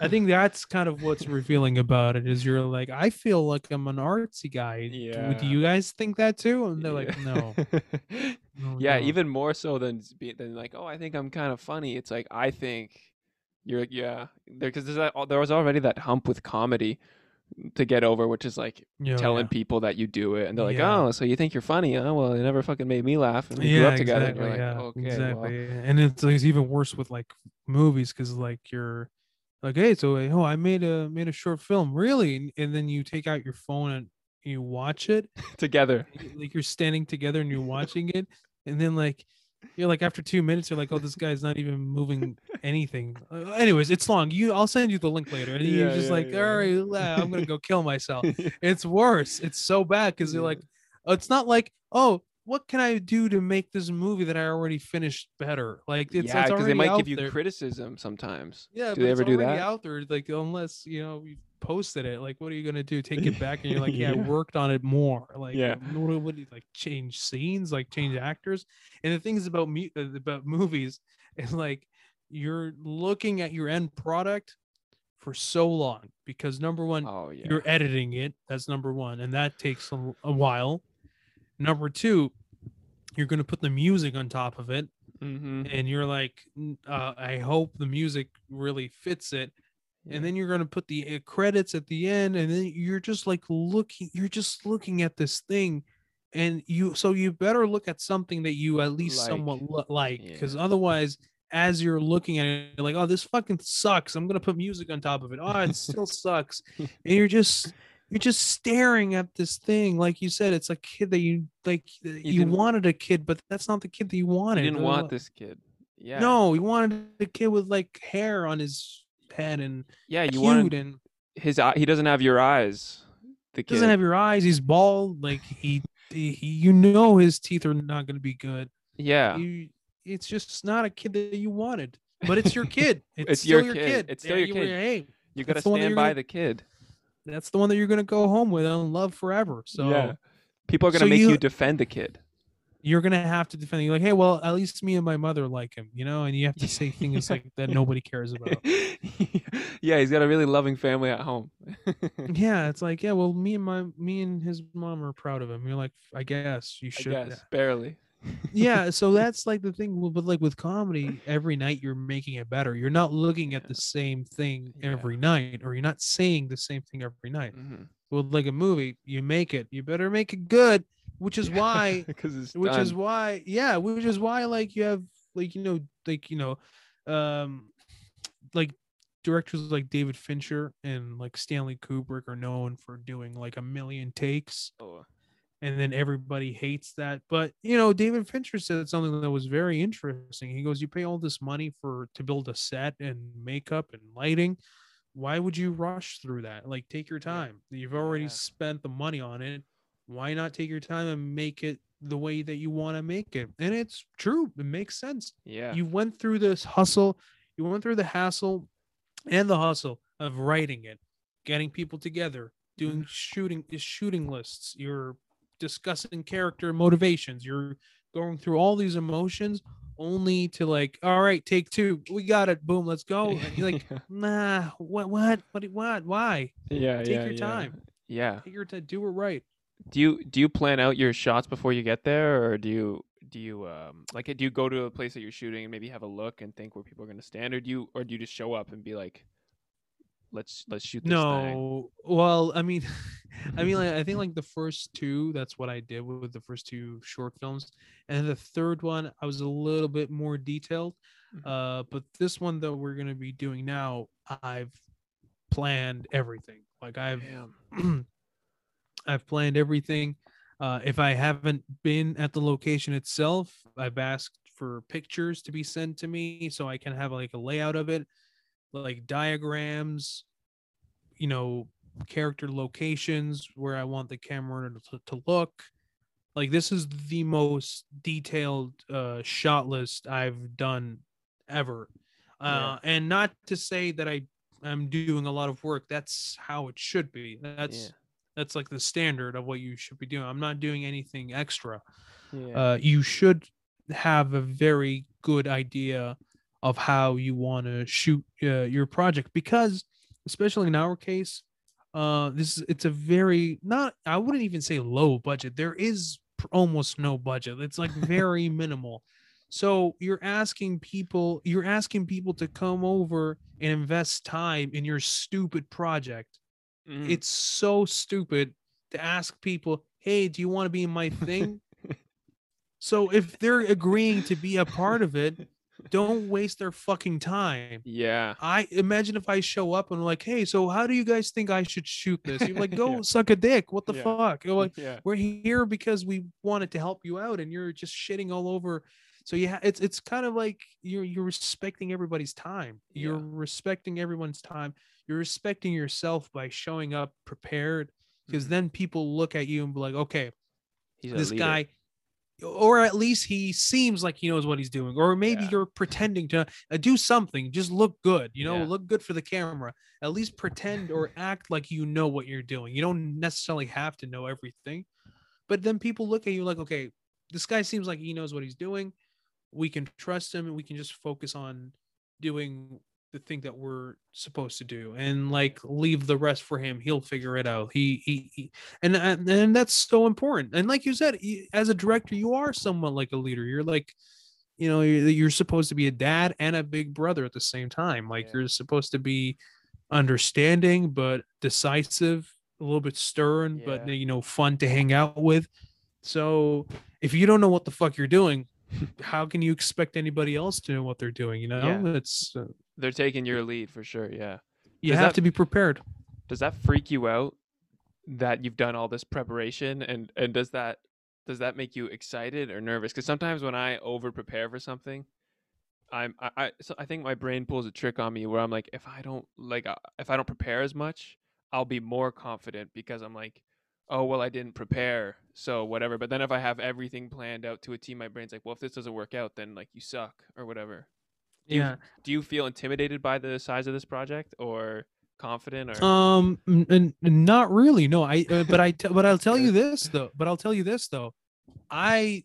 I think that's kind of what's revealing about it is you're like, I feel like I'm an artsy guy. Do- Yeah. Do you guys think that too? And they're like, no. no, yeah, no." even more so than than like, oh, I think I'm kind of funny. It's like I think you're yeah, there because there's that, there was already that hump with comedy to get over, which is like Yeah, oh, telling yeah. people that you do it, and they're like, Yeah. oh, so you think you're funny? Oh, well, it never fucking made me laugh, and we grew up together. exactly. and yeah, okay, exactly. well, And it's, it's even worse with like movies because like you're like, hey, so oh, I made a made a short film, really, and, and then you take out your phone and you watch it, together. like you're standing together and you're watching it, and then like you're like after two minutes you're like oh this guy's not even moving anything uh, anyways it's long you i'll send you the link later and you're just yeah, like yeah. all right i'm gonna go kill myself it's worse it's so bad because you're Yeah. like it's not like oh what can i do to make this movie that i already finished better like it's, yeah, because they might give you there. criticism sometimes. yeah do but they ever do that? out there like unless you know you posted it like what are you gonna do? Take it back? And you're like yeah, i worked on it more. Like Yeah. what, do- what you like change scenes like change actors? And the things about me uh, about movies is like you're looking at your end product for so long because number one Oh yeah, you're editing it. That's number one and that takes a, a while. Number two you're going to put the music on top of it mm-hmm. and you're like uh, i hope the music really fits it and then you're going to put the uh, credits at the end and then you're just like looking you're just looking at this thing and you so you better look at something that you at least somewhat Like, lo- like because yeah. otherwise as you're looking at it you're like oh this fucking sucks i'm going to put music on top of it oh it still sucks and you're just you're just staring at this thing like you said it's a kid that you like uh, you, wanted a kid but that's not the kid that you wanted you didn't Uh, want this kid. Yeah, no, he wanted a kid with like hair on his head and yeah, you wanted and his. eye- He doesn't have your eyes. The kid doesn't have your eyes. He's bald. Like he, he, he- you know, his teeth are not going to be good. Yeah, You, it's just not a kid that you wanted, but it's your kid. It's, It's still your kid. kid. It's still Yeah, your you- kid. Hey, you gotta that's the one that stand by gonna- the kid. that's the one that you're going to go home with and love forever. So yeah, people are gonna so make you, you- defend the kid. You're going to have to defend. You're like, hey, well, at least me and my mother like him, you know, and you have to say things like that nobody cares about. yeah, he's got a really loving family at home. yeah, it's like, yeah, well, me and my me and his mom are proud of him. You're like, I guess you should. guess barely. yeah so that's like the thing but like with comedy every night you're making it better you're not looking at the same thing Yeah. every night or you're not saying the same thing every night Mhm. with like a movie you make it you better make it good which is why because which is why yeah which is why like you have like you know like you know um like directors like david fincher and like stanley kubrick are known for doing like a million takes Oh, and then everybody hates that. But you know, David Fincher said something that was very interesting. He goes, "You pay all this money for to build a set and makeup and lighting. Why would you rush through that? Like, take your time. You've already Yeah. spent the money on it. Why not take your time and make it the way that you want to make it?" And it's true. It makes sense. yeah. You went through this hustle. You went through the hassle and the hustle of writing it, getting people together, doing Mm-hmm. shooting shooting lists. You're discussing character motivations. You're going through all these emotions only to like, all right, take two. We got it. Boom, let's go. And you're like, nah, what, what, what, what, why? yeah, take yeah, your yeah. time. Yeah. Take your time. Do it right. Do you do you plan out your shots before you get there, or do you do you um like do you go to a place that you're shooting and maybe have a look and think where people are gonna stand, or do you or do you just show up and be like, let's let's shoot this thing? No, well, I mean, I mean, like, I think like the first two, that's what I did with the first two short films, and the third one, I was a little bit more detailed. Mhm. Uh, but this one that we're gonna be doing now, I've planned everything. Like I've. I've planned everything. Uh, if I haven't been at the location itself, I've asked for pictures to be sent to me so I can have like a layout of it, like diagrams, you know, character locations where I want the camera to, to look. Like this is the most detailed uh, shot list I've done ever. Uh, And not to say that I am doing a lot of work. That's how it should be. That's Yeah. That's like the standard of what you should be doing. I'm not doing anything extra. Yeah. Uh, you should have a very good idea of how you want to shoot uh, your project because, especially in our case, uh, this is it's a very not I wouldn't even say low budget. There is almost no budget. It's like very minimal. So you're asking people, you're asking people to come over and invest time in your stupid project Mhm. it's so stupid to ask people, "Hey, do you want to be in my thing?" so if they're agreeing to be a part of it, don't waste their fucking time. yeah. I imagine if I show up and like, "Hey, so how do you guys think I should shoot this?" You're like, "Go Yeah. suck a dick. What the Yeah. fuck?" You're like, yeah. "We're here because we wanted to help you out, and you're just shitting all over." So yeah, it's it's kind of like you're you're respecting everybody's time. You're Yeah. respecting everyone's time. You're respecting yourself by showing up prepared because Mhm. then people look at you and be like, okay, He's this guy, or at least he seems like he knows what he's doing, or maybe Yeah. you're pretending to uh, do something, just look good, you know, Yeah. look good for the camera. At least pretend or act like you know what you're doing. You don't necessarily have to know everything, but then people look at you like, okay, this guy seems like he knows what he's doing. We can trust him, and we can just focus on doing the thing that we're supposed to do and like leave the rest for him. He'll figure it out. He he, he and and that's so important. And like you said as a director you are somewhat like a leader. You're like you know you're, you're supposed to be a dad and a big brother at the same time. Like Yeah. you're supposed to be understanding but decisive a little bit stern but you know fun to hang out with. So if you don't know what the fuck you're doing how can you expect anybody else to know what they're doing you know Yeah. it's uh, They're taking your lead for sure. Yeah. you Does have that- to be prepared Does that freak you out that you've done all this preparation and and does that does that make you excited or nervous? Because sometimes when I over prepare for something, I'm I I, so I think my brain pulls a trick on me where I'm like if I don't like uh, if I don't prepare as much, I'll be more confident because I'm like, oh well I didn't prepare so whatever. But then if I have everything planned out to a T, my brain's like, well if this doesn't work out, then like you suck or whatever. Do you- yeah Do you feel intimidated by the size of this project or confident or Um, n- n- not really. No, I. Uh, but I. T- but I'll tell you this though. But I'll tell you this though. I,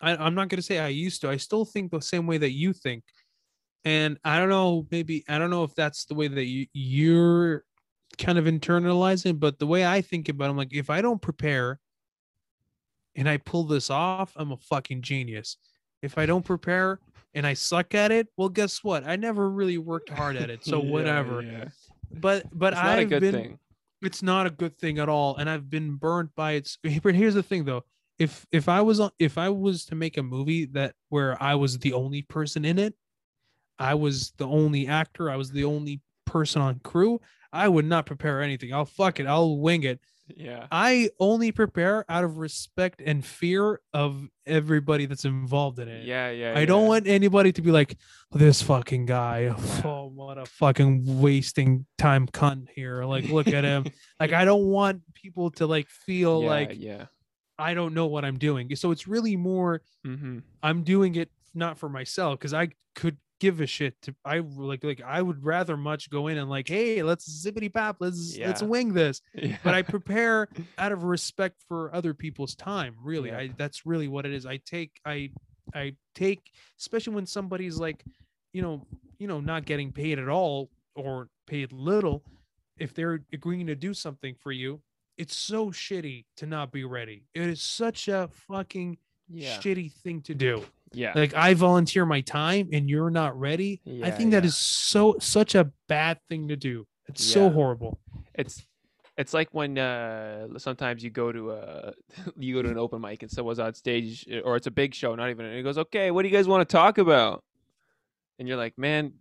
I, I'm not gonna say I used to. I still think the same way that you think, and I don't know. Maybe I don't know if that's the way that you you're kind of internalizing. But the way I think about, it, I'm like, if I don't prepare, and I pull this off, I'm a fucking genius. If I don't prepare and I suck at it, well, guess what? I never really worked hard at it. So Yeah, whatever yeah. but but It's not a I've been thing. it's not a good thing at all and I've been burnt by it but here's the thing though if if I was on if I was to make a movie that where I was the only person in it I was the only actor I was the only person on crew I would not prepare anything I'll fuck it I'll wing it Yeah. I only prepare out of respect and fear of everybody that's involved in it Yeah, yeah. I don't want anybody to be like this fucking guy. Oh, what a fucking wasting time cunt here. Like, look at him. like, I don't want people to like feel yeah, like yeah. I don't know what I'm doing. So it's really more Mm-hmm. I'm doing it not for myself because I could give a shit to I like like I would rather much go in and like, hey, let's zippity pop, let's let's wing this. Yeah. But I prepare out of respect for other people's time. Really, Yeah. I that's really what it is. I take I I take especially when somebody's like, you know, you know, not getting paid at all or paid little, if they're agreeing to do something for you, it's so shitty to not be ready. It is such a fucking yeah. shitty thing to do. Yeah. Like I volunteer my time and you're not ready. I think that yeah. is so such a bad thing to do. It's so horrible. it's it's like when uh sometimes you go to a you go to an open mic and someone's on stage uh, or it's a big show not even and it goes okay what do you guys want to talk about and you're like man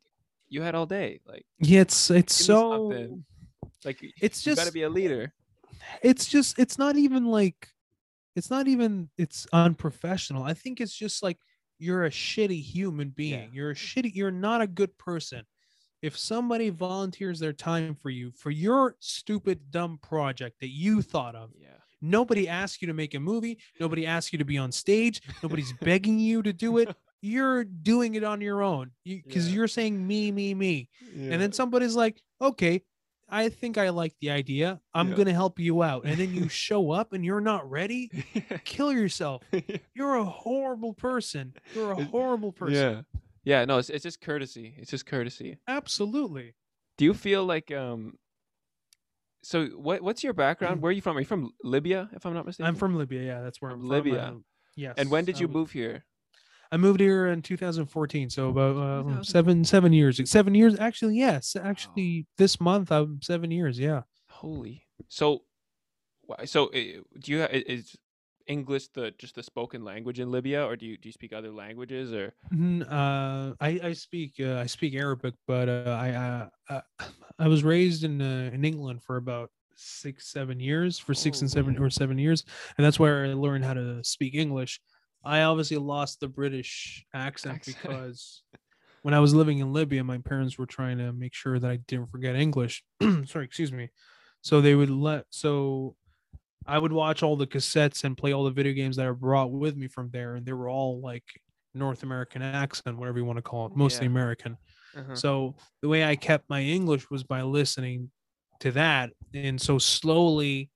you had all day like Yeah, it's it's so something. like it's just gotta be a leader it's just it's not even like it's not even it's unprofessional i think it's just like you're a shitty human being. You're a shitty you're not a good person. If somebody volunteers their time for you for your stupid dumb project that you thought of Yeah. nobody asked you to make a movie nobody asked you to be on stage nobody's begging you to do it you're doing it on your own. Because Yeah. you're saying me me me. And then somebody's like okay i think i like the idea i'm Yeah. gonna help you out and then you show up and you're not ready kill yourself you're a horrible person you're a horrible person yeah. Yeah. No, it's it's just courtesy. It's just courtesy. absolutely Do you feel like um? So what what's your background? Where are you from? Are you from Libya? If I'm not mistaken. i'm from libya yeah that's where i'm Libya. from. Uh, yes And when did you w- move here? I moved here in 2014, so about uh, seven seven years. Seven years, actually. Yes, actually, this month I'm seven years. Yeah. Holy. So, so do you i- is English the just the spoken language in Libya, or do you do you speak other languages or? Uh, I I speak uh, I speak Arabic, but uh, I uh, uh, I was raised in uh, in England for about six seven years for six and seven Holy. or seven years, and that's where I learned how to speak English. I obviously lost the British accent, Accent. because when I was living in Libya, my parents were trying to make sure that I didn't forget English. Sorry, excuse me. So they would let so I would watch all the cassettes and play all the video games that I brought with me from there, and they were all like North American accent, whatever you want to call it, mostly Yeah. American. Uh-huh. So the way I kept my English was by listening to that, and so slowly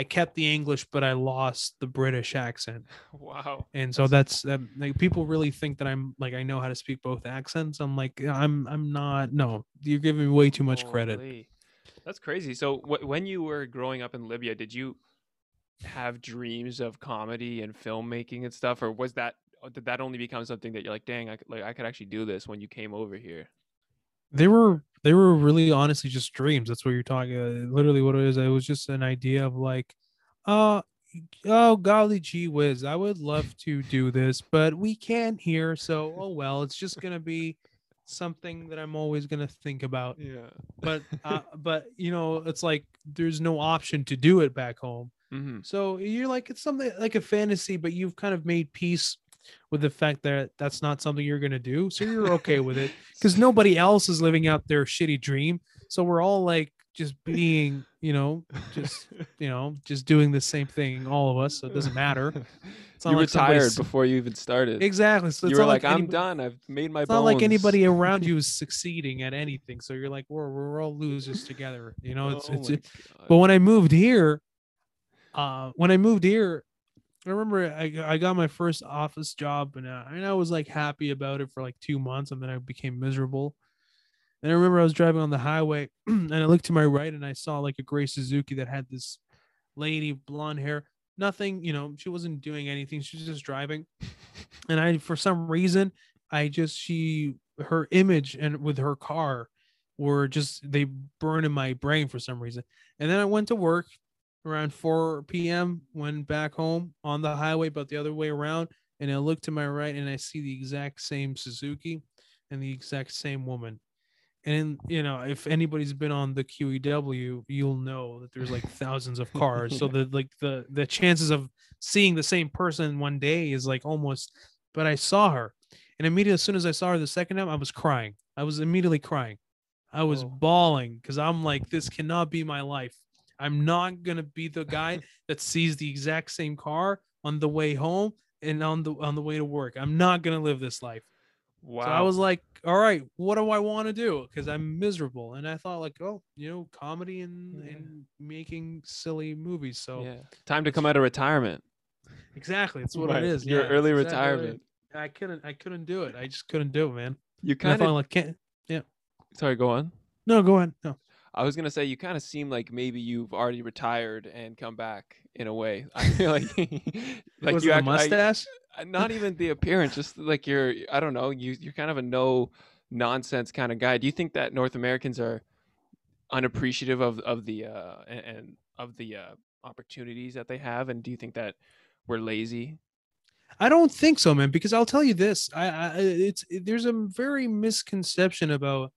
I kept the English, but I lost the British accent, Wow. and so that's um, like people really think that I'm like I know how to speak both accents. I'm like I'm I'm not. No, you're giving me way too much credit. That's crazy. So wh- when you were growing up in Libya, did you have dreams of comedy and filmmaking and stuff, or was that did that only become something that you're like, dang, I like I could actually do this when you came over here? They were they were really honestly just dreams. That's what you're talking uh, literally what it is. It was just an idea of like uh oh golly gee whiz i would love to do this but we can't here. So oh well it's just gonna be something that i'm always gonna think about. Yeah. but uh, but you know it's like there's no option to do it back home. Hmm so you're like it's something like a fantasy but you've kind of made peace with the fact that that's not something you're gonna do so you're okay with it because nobody else is living out their shitty dream. So we're all like just being, you know, just you know, just doing the same thing, all of us. So it doesn't matter. It's you like retired before you even started. Exactly. So it's you were not like, I'm anybody- done. I've made my It's bones. not like anybody around you is succeeding at anything. So you're like, we're we're all losers together. You know, it's Oh it's. It, but when I moved here, uh, when I moved here, I remember I, I got my first office job and, uh, and I was like happy about it for like two months and then I became miserable. And I remember I was driving on the highway and I looked to my right and I saw like a gray Suzuki that had this lady, blonde hair, nothing, you know, she wasn't doing anything. She was just driving. And I, for some reason, I just, she, her image and with her car were just, they burn in my brain for some reason. And then I went to work around 4 p.m. went back home on the highway, but the other way around. And I look to my right and I see the exact same Suzuki and the exact same woman. And you know, if anybody's been on the QEW, you'll know that there's like thousands of cars. So the like the the chances of seeing the same person one day is like almost. But I saw her, and immediately as soon as I saw her the second time, I was crying. I was immediately crying. I was Oh. bawling because I'm like, this cannot be my life. I'm not gonna be the guy that sees the exact same car on the way home and on the on the way to work. I'm not gonna live this life. Wow. So I was like, all right, what do I want to do? Because I'm miserable. And I thought like, oh, you know, comedy and, Yeah. and making silly movies. So yeah. Time to come out of retirement. exactly, it's what Right, it is. Your yeah, early exactly retirement. I couldn't I couldn't do it. I just couldn't do it, man. You kind of. like can't yeah. Sorry, go on. no, go on. No. I was gonna say you kind of seem like maybe you've already retired and come back in a way. I feel like like Was you act, I- mustache? uh, not even the appearance, just like you're. I don't know. You you're kind of a no nonsense kind of guy. Do you think that North Americans are unappreciative of of the uh and, and of the uh opportunities that they have, and do you think that we're lazy? I don't think so, man. Because I'll tell you this: I, I it's there's a very misconception about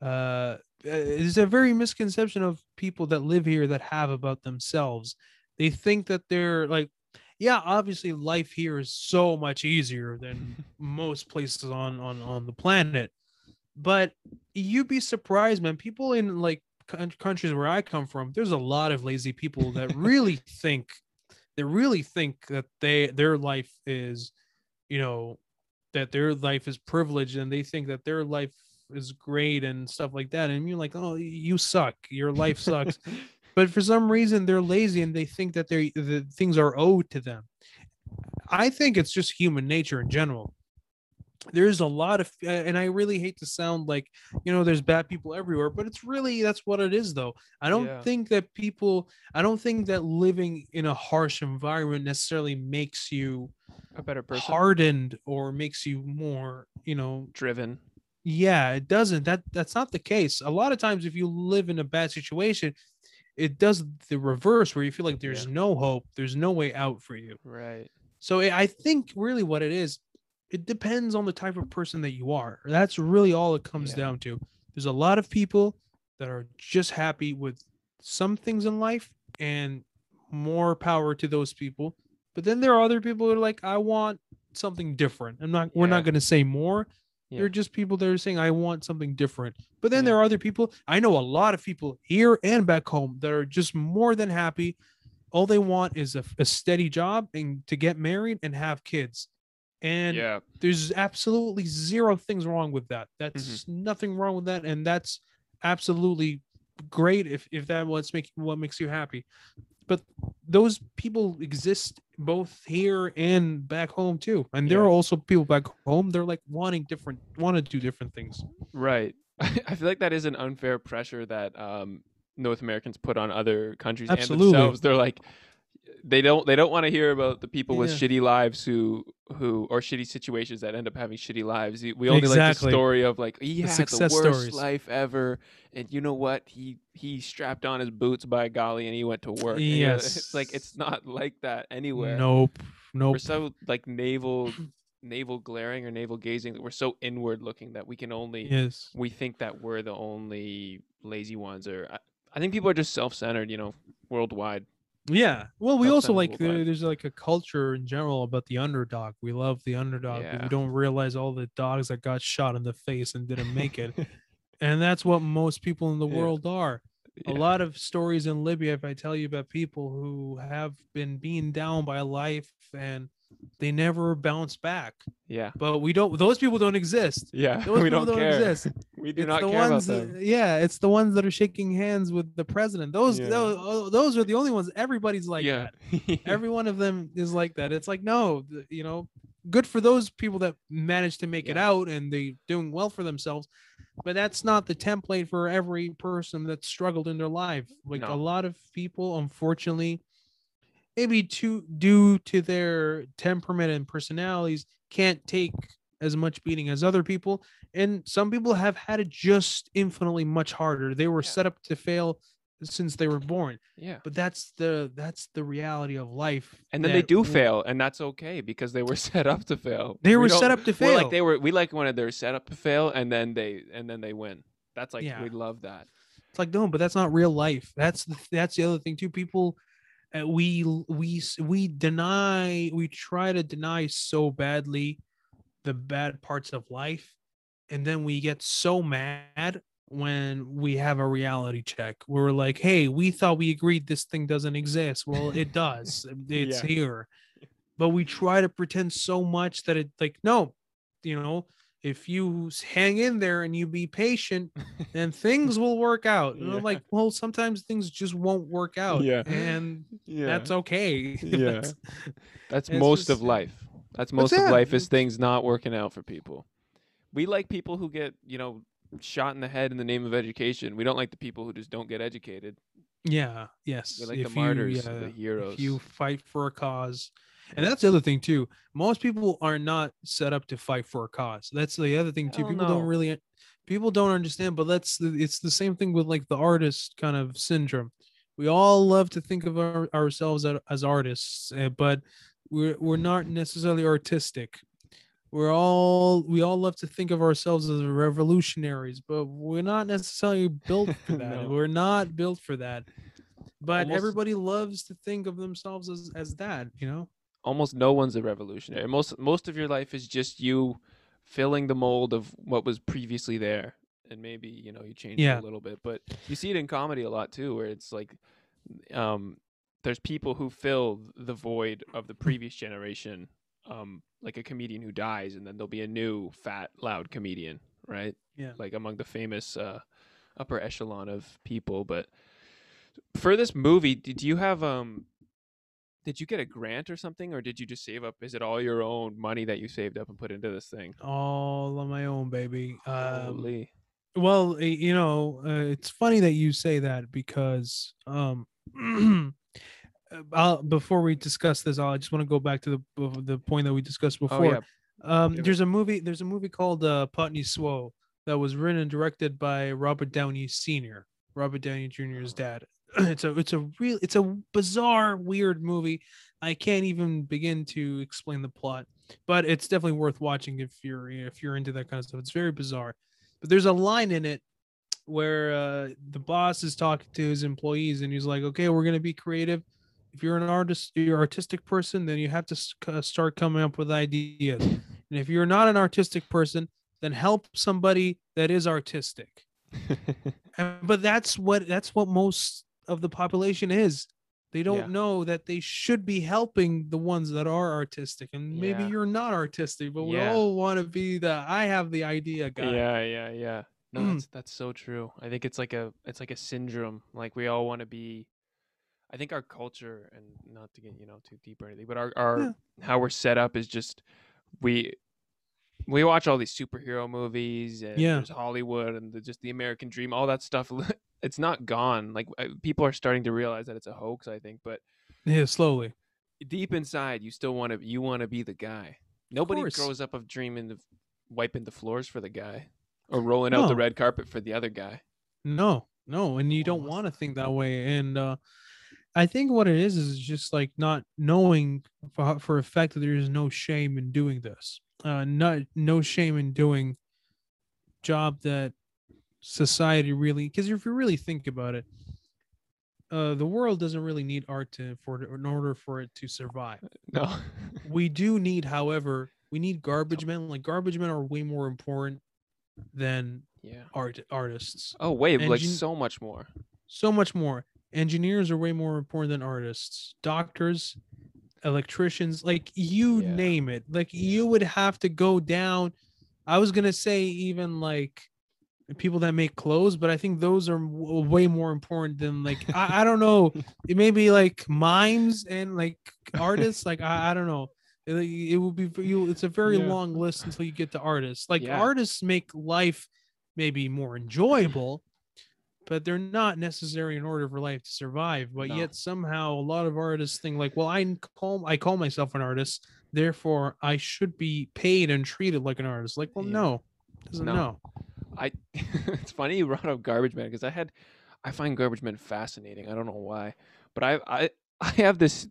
uh Uh, there's a very misconception of people that live here that have about themselves. They think that they're like, yeah, obviously life here is so much easier than most places on on on the planet, but you'd be surprised, man. People in like coun- countries where I come from, there's a lot of lazy people that really think they really think that they their life is, you know, that their life is privileged and they think that their life is great and stuff like that. And you're like, oh, you suck. Your life sucks. but for some reason they're lazy and they think that they the things are owed to them. I think it's just human nature in general. There's a lot of, and I really hate to sound like, you know, there's bad people everywhere, but it's really that's what it is, though. I don't Yeah. think that people, I don't think that living in a harsh environment necessarily makes you a better person. hardened or makes you more, you know, driven. Yeah, it doesn't. That that's not the case. A lot of times, if you live in a bad situation, it does the reverse, where you feel like there's Yeah. no hope, there's no way out for you. Right. So I I think really what it is, it depends on the type of person that you are. That's really all it comes Yeah. down to. There's a lot of people that are just happy with some things in life, and more power to those people. But then there are other people who are like, I want something different. I'm not. We're not going to say more. Yeah. They're just people that are saying, I want something different. But then Yeah. there are other people. I know a lot of people here and back home that are just more than happy. All they want is a, a steady job and to get married and have kids. And yeah. there's absolutely zero things wrong with that. That's Mm-hmm. nothing wrong with that. And that's absolutely great if, if that what's making what makes you happy. But those people exist both here and back home too. And there Yeah. are also people back home, they're like wanting different want to do different things. Right. I feel like that is an unfair pressure that um, North Americans put on other countries Absolutely. and themselves. They're like, they don't they don't want to hear about the people with Yeah. shitty lives who who or shitty situations that end up having shitty lives. We- only like the story of like he The had the worst stories. life ever, and you know what? He he strapped on his boots by golly, and he went to work. And, you know, it's like it's not like that anywhere. Nope. Nope. We're so like navel navel glaring or navel gazing that we're so inward looking that we can only Yes. we think that we're the only lazy ones or I, I think people are just self-centered you know worldwide Yeah. Well, we also like worldwide. there, there's like a culture in general about the underdog. We love the underdog, but Yeah. we don't realize all the dogs that got shot in the face and didn't make it. and that's what most people in the Yeah. world are. A lot of stories in Libya, if I tell you about people who have been beaten down by life and they never bounce back. yeah But we don't; those people don't exist. yeah Those we people don't care exist. we do it's not the care ones, about that- them yeah, it's the ones that are shaking hands with the president. Those, Yeah. those, oh, those are the only ones. Everybody's like yeah that every one of them is like that it's like no you know good for those people that manage to make it out and they doing well for themselves but that's not the template for every person that's struggled in their life like No. a lot of people unfortunately maybe to due to their temperament and personalities can't take as much beating as other people. And some people have had it just infinitely much harder. They were Yeah. set up to fail since they were born. Yeah. But that's the that's the reality of life and then they do w- fail and that's okay because they were set up to fail. They We were set up to fail like they were we like when they're set up to fail and then they and then they win. That's like Yeah. we love that. It's like no but that's not real life. That's the, that's the other thing too. People uh, we we we deny we try to deny so badly the bad parts of life and then we get so mad when we have a reality check. We're like hey we thought we agreed this thing doesn't exist. Well it does. It's Yeah. here. But we try to pretend so much that it like no you know if you hang in there and you be patient then things will work out and Yeah. i'm like well sometimes things just won't work out Yeah. and yeah that's okay Yeah. That's- That's most of life. That's most of life is things not working out for people. We like people who get, you know, shot in the head in the name of education. We don't like the people who just don't get educated. yeah yes We like if the martyrs, you, the heroes. if you fight for a cause and that's the other thing too most people are not set up to fight for a cause. That's the other thing too Hell people no. don't really people don't understand but that's the, it's the same thing with like the artist kind of syndrome. We all love to think of our, ourselves as, as artists uh, but we're we're not necessarily artistic. We're all we all love to think of ourselves as revolutionaries but we're not necessarily built for that. No. we're not built for that. But Almost- everybody loves to think of themselves as, as that you know Almost no one's a revolutionary. Most most of your life is just you filling the mold of what was previously there and maybe you know you change Yeah. it a little bit but you see it in comedy a lot too where it's like um there's people who fill the void of the previous generation um like a comedian who dies and then there'll be a new fat loud comedian right Yeah. like among the famous uh upper echelon of people but for this movie do you have um did you get a grant or something or did you just save up is it all your own money that you saved up and put into this thing All on my own, baby. Um, Holy. well, you know, uh, it's funny that you say that because um, I'll, before we discuss this, I'll, I just want to go back to the the point that we discussed oh before. yeah Um, it. there's a movie. There's a movie called uh, Putney Swope that was written and directed by Robert Downey Sr. Robert Downey Jr.'s dad. it's a it's a real it's a bizarre weird movie. I can't even begin to explain the plot, but it's definitely worth watching if you're if you're into that kind of stuff. It's very bizarre, but there's a line in it where uh, the boss is talking to his employees and he's like, "Okay, we're gonna be creative. If you're an artist, you're an artistic person, then you have to start coming up with ideas. And if you're not an artistic person, then help somebody that is artistic. But that's what that's what most of the population is. They don't Yeah. know that they should be helping the ones that are artistic. And maybe Yeah. you're not artistic, but we Yeah. all want to be the I have the idea guy. Yeah, yeah, yeah. No, Mm. that's that's so true. I think it's like a it's like a syndrome. Like we all want to be. I think our culture, and not to get you know too deep or anything, but our our how we're set up is just we we watch all these superhero movies and Yeah. there's Hollywood and the, just the American dream, all that stuff. It's not gone. Like uh, people are starting to realize that it's a hoax. I think, but Yeah, slowly. deep inside, you still want to you want to be the guy. Nobody grows up of dreaming of wiping the floors for the guy or rolling out the red carpet for the other guy. No, no, and you don't want to think that way. And uh, I think what it is is just like not knowing for, for a fact that there is no shame in doing this. Uh, not no shame in doing job that society really because if you really think about it, uh, the world doesn't really need art to for in order for it to survive. No. We do need, however, we need garbage men. Like garbage men are way more important than yeah. art artists. Oh wait, like so much more. so much more. Engineers are way more important than artists. Doctors, electricians, like you Yeah. name it. Like Yeah. you would have to go down. I was gonna say even like people that make clothes, but I think those are w- way more important than like I, I don't know. It may be like mimes and like artists. Like I, I don't know. It, it will be you. It's a very Yeah. long list until you get to artists. Like artists make life maybe more enjoyable, but they're not necessary in order for life to survive. But No. yet somehow a lot of artists think like, well, I call I call myself an artist, therefore I should be paid and treated like an artist. Like, well, Yeah. no, doesn't No. know. I it's funny you brought up garbage man because I had I find garbage men fascinating. I don't know why, but I I I have this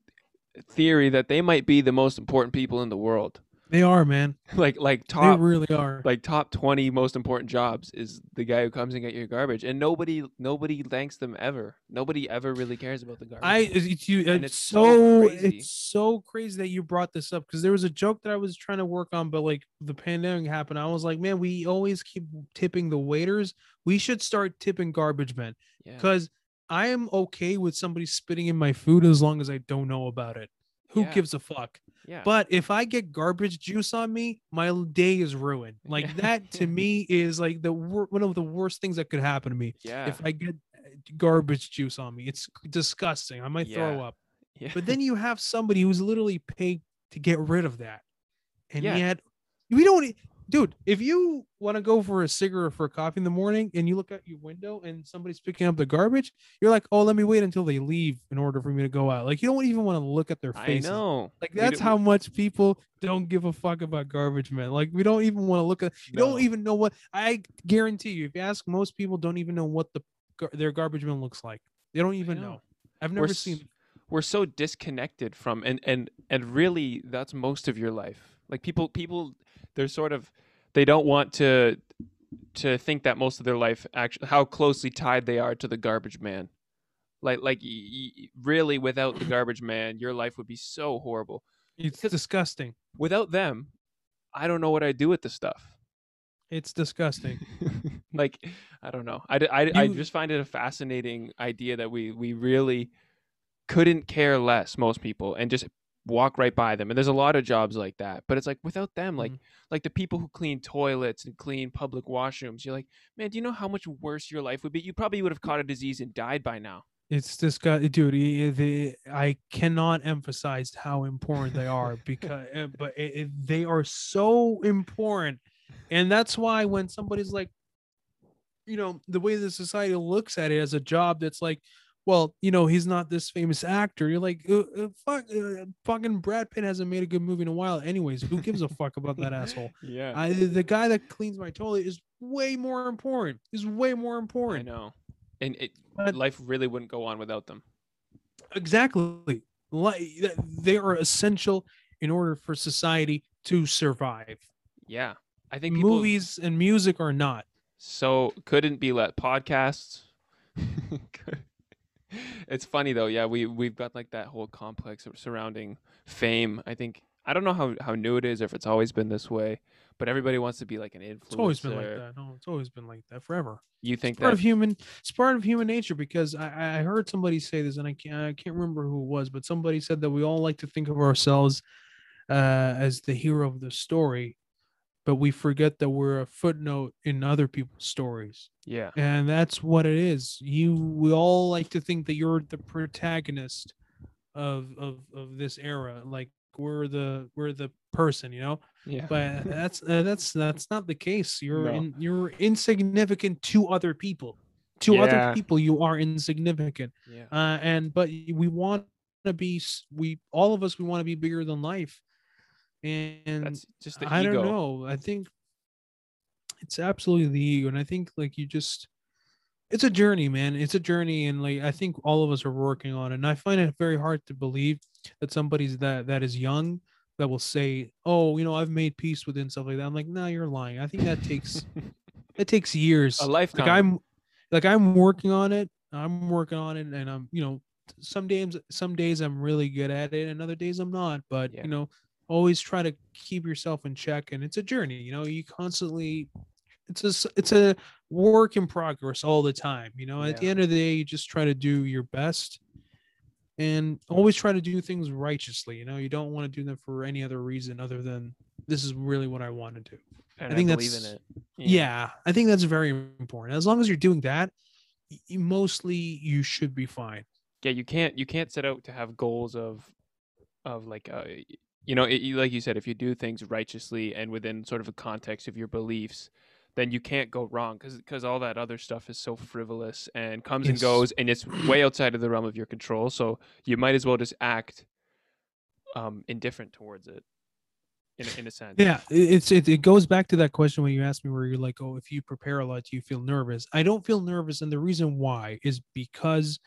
theory that they might be the most important people in the world. They are, man. like like They top really are. like top 20 most important jobs is the guy who comes and get your garbage and nobody nobody thanks them ever nobody ever really cares about the garbage I it's you And it's, it's so so crazy. it's so crazy that you brought this up because there was a joke that I was trying to work on, but like the pandemic happened. I was like, man, we always keep tipping the waiters. We should start tipping garbage men yeah. because I am okay with somebody spitting in my food as long as I don't know about it. Who Yeah. gives a fuck? Yeah But if I get garbage juice on me, my day is ruined. Like Yeah. that to me is like the one of the worst things that could happen to me yeah if I get uh, garbage juice on me. It's disgusting. I might throw up. yeah. But then you have somebody who's literally paid to get rid of that. And Yeah. yet we don't dude, if you want to go for a cigarette or for a coffee in the morning and you look out your window and somebody's picking up the garbage, you're like, "Oh, let me wait until they leave in order for me to go out." Like you don't even want to look at their face. I know Like that's how much people don't give a fuck about garbage men. Like we don't even want to look at you No. don't even know what I guarantee you if you ask most people don't even know what the their garbage man looks like. They don't even know. know. I've We're never s- seen we're so disconnected from and and and really that's most of your life like people people they're sort of they don't want to to think that most of their life actually how closely tied they are to the garbage man like like y- y- really without the garbage man your life would be so horrible it's disgusting. without them I don't know what I'd do with the stuff. It's disgusting. like I don't know. I, I, You- just find it a fascinating idea that we we really couldn't care less most people and just walk right by them. And there's a lot of jobs like that. But it's like without them, like Mhm. like the people who clean toilets and clean public washrooms, you're like, man, do you know how much worse your life would be? You probably would have caught a disease and died by now. It's disgusting, dude. i- The, I cannot emphasize how important they are because, uh, but it, it- they are so important, and that's why when somebody's like, you know, the way the society looks at it as a job that's like, well, you know, he's not this famous actor. You're like, uh, uh, fuck, uh, fucking Brad Pitt hasn't made a good movie in a while. Anyways, who gives a fuck about that asshole? Yeah. I, the guy that cleans my toilet is way more important. Is way more important. I know. And it But- life really wouldn't go on without them. exactly like they are essential in order for society to survive Yeah. I think people movies and music are not so couldn't be let podcasts it's funny though. Yeah we we've got like that whole complex surrounding fame. I think i don't know how how new it is or if it's always been this way but everybody wants to be like an influencer it's always been like that no it's always been like that forever. You think it's part that of human it's part of human nature because i i heard somebody say this and i can't i can't remember who it was but somebody said that we all like to think of ourselves uh as the hero of the story but we forget that we're a footnote in other people's stories. Yeah. And that's what it is. You we all like to think that you're the protagonist of of of this era like we're the we're the person you know? Yeah. But that's uh, that's that's not the case. You're No. in, you're insignificant to other people. To Yeah. other people you are insignificant. Yeah. Uh and but we want to be we all of us we want to be bigger than life and that's just the I ego don't know. I think it's absolutely the ego, and I think like you just, it's a journey, man. It's a journey, and like I think all of us are working on it. And I find it very hard to believe that somebody's that that is young that will say, "Oh, you know, I've made peace with it and stuff like that." I'm like, "No, you're lying." I think that takes it takes years. a lifetime Like I'm, like I'm working on it. I'm working on it, and I'm, you know, some days, some days I'm really good at it, and other days I'm not. But Yeah. you know, always try to keep yourself in check, and it's a journey. You know, you constantly, it's a it's a work in progress all the time. You know, at the end of the day, you just try to do your best, and always try to do things righteously. You know, you don't want to do them for any other reason other than this is really what I want to do. and I think believe in that's- it Yeah. I think that's very important. As long as you're doing that, y- y- mostly you should be fine. yeah you can't you can't set out to have goals of of like uh you know it, you, like you said if you do things righteously and within sort of a context of your beliefs then you can't go wrong because all that other stuff is so frivolous and comes and goes and it's way outside of the realm of your control so you might as well just act um indifferent towards it in, a- in a sense Yeah, it's it, it goes back to that question when you asked me where you're like, oh, if you prepare a lot, do you feel nervous? I don't feel nervous, and the reason why is because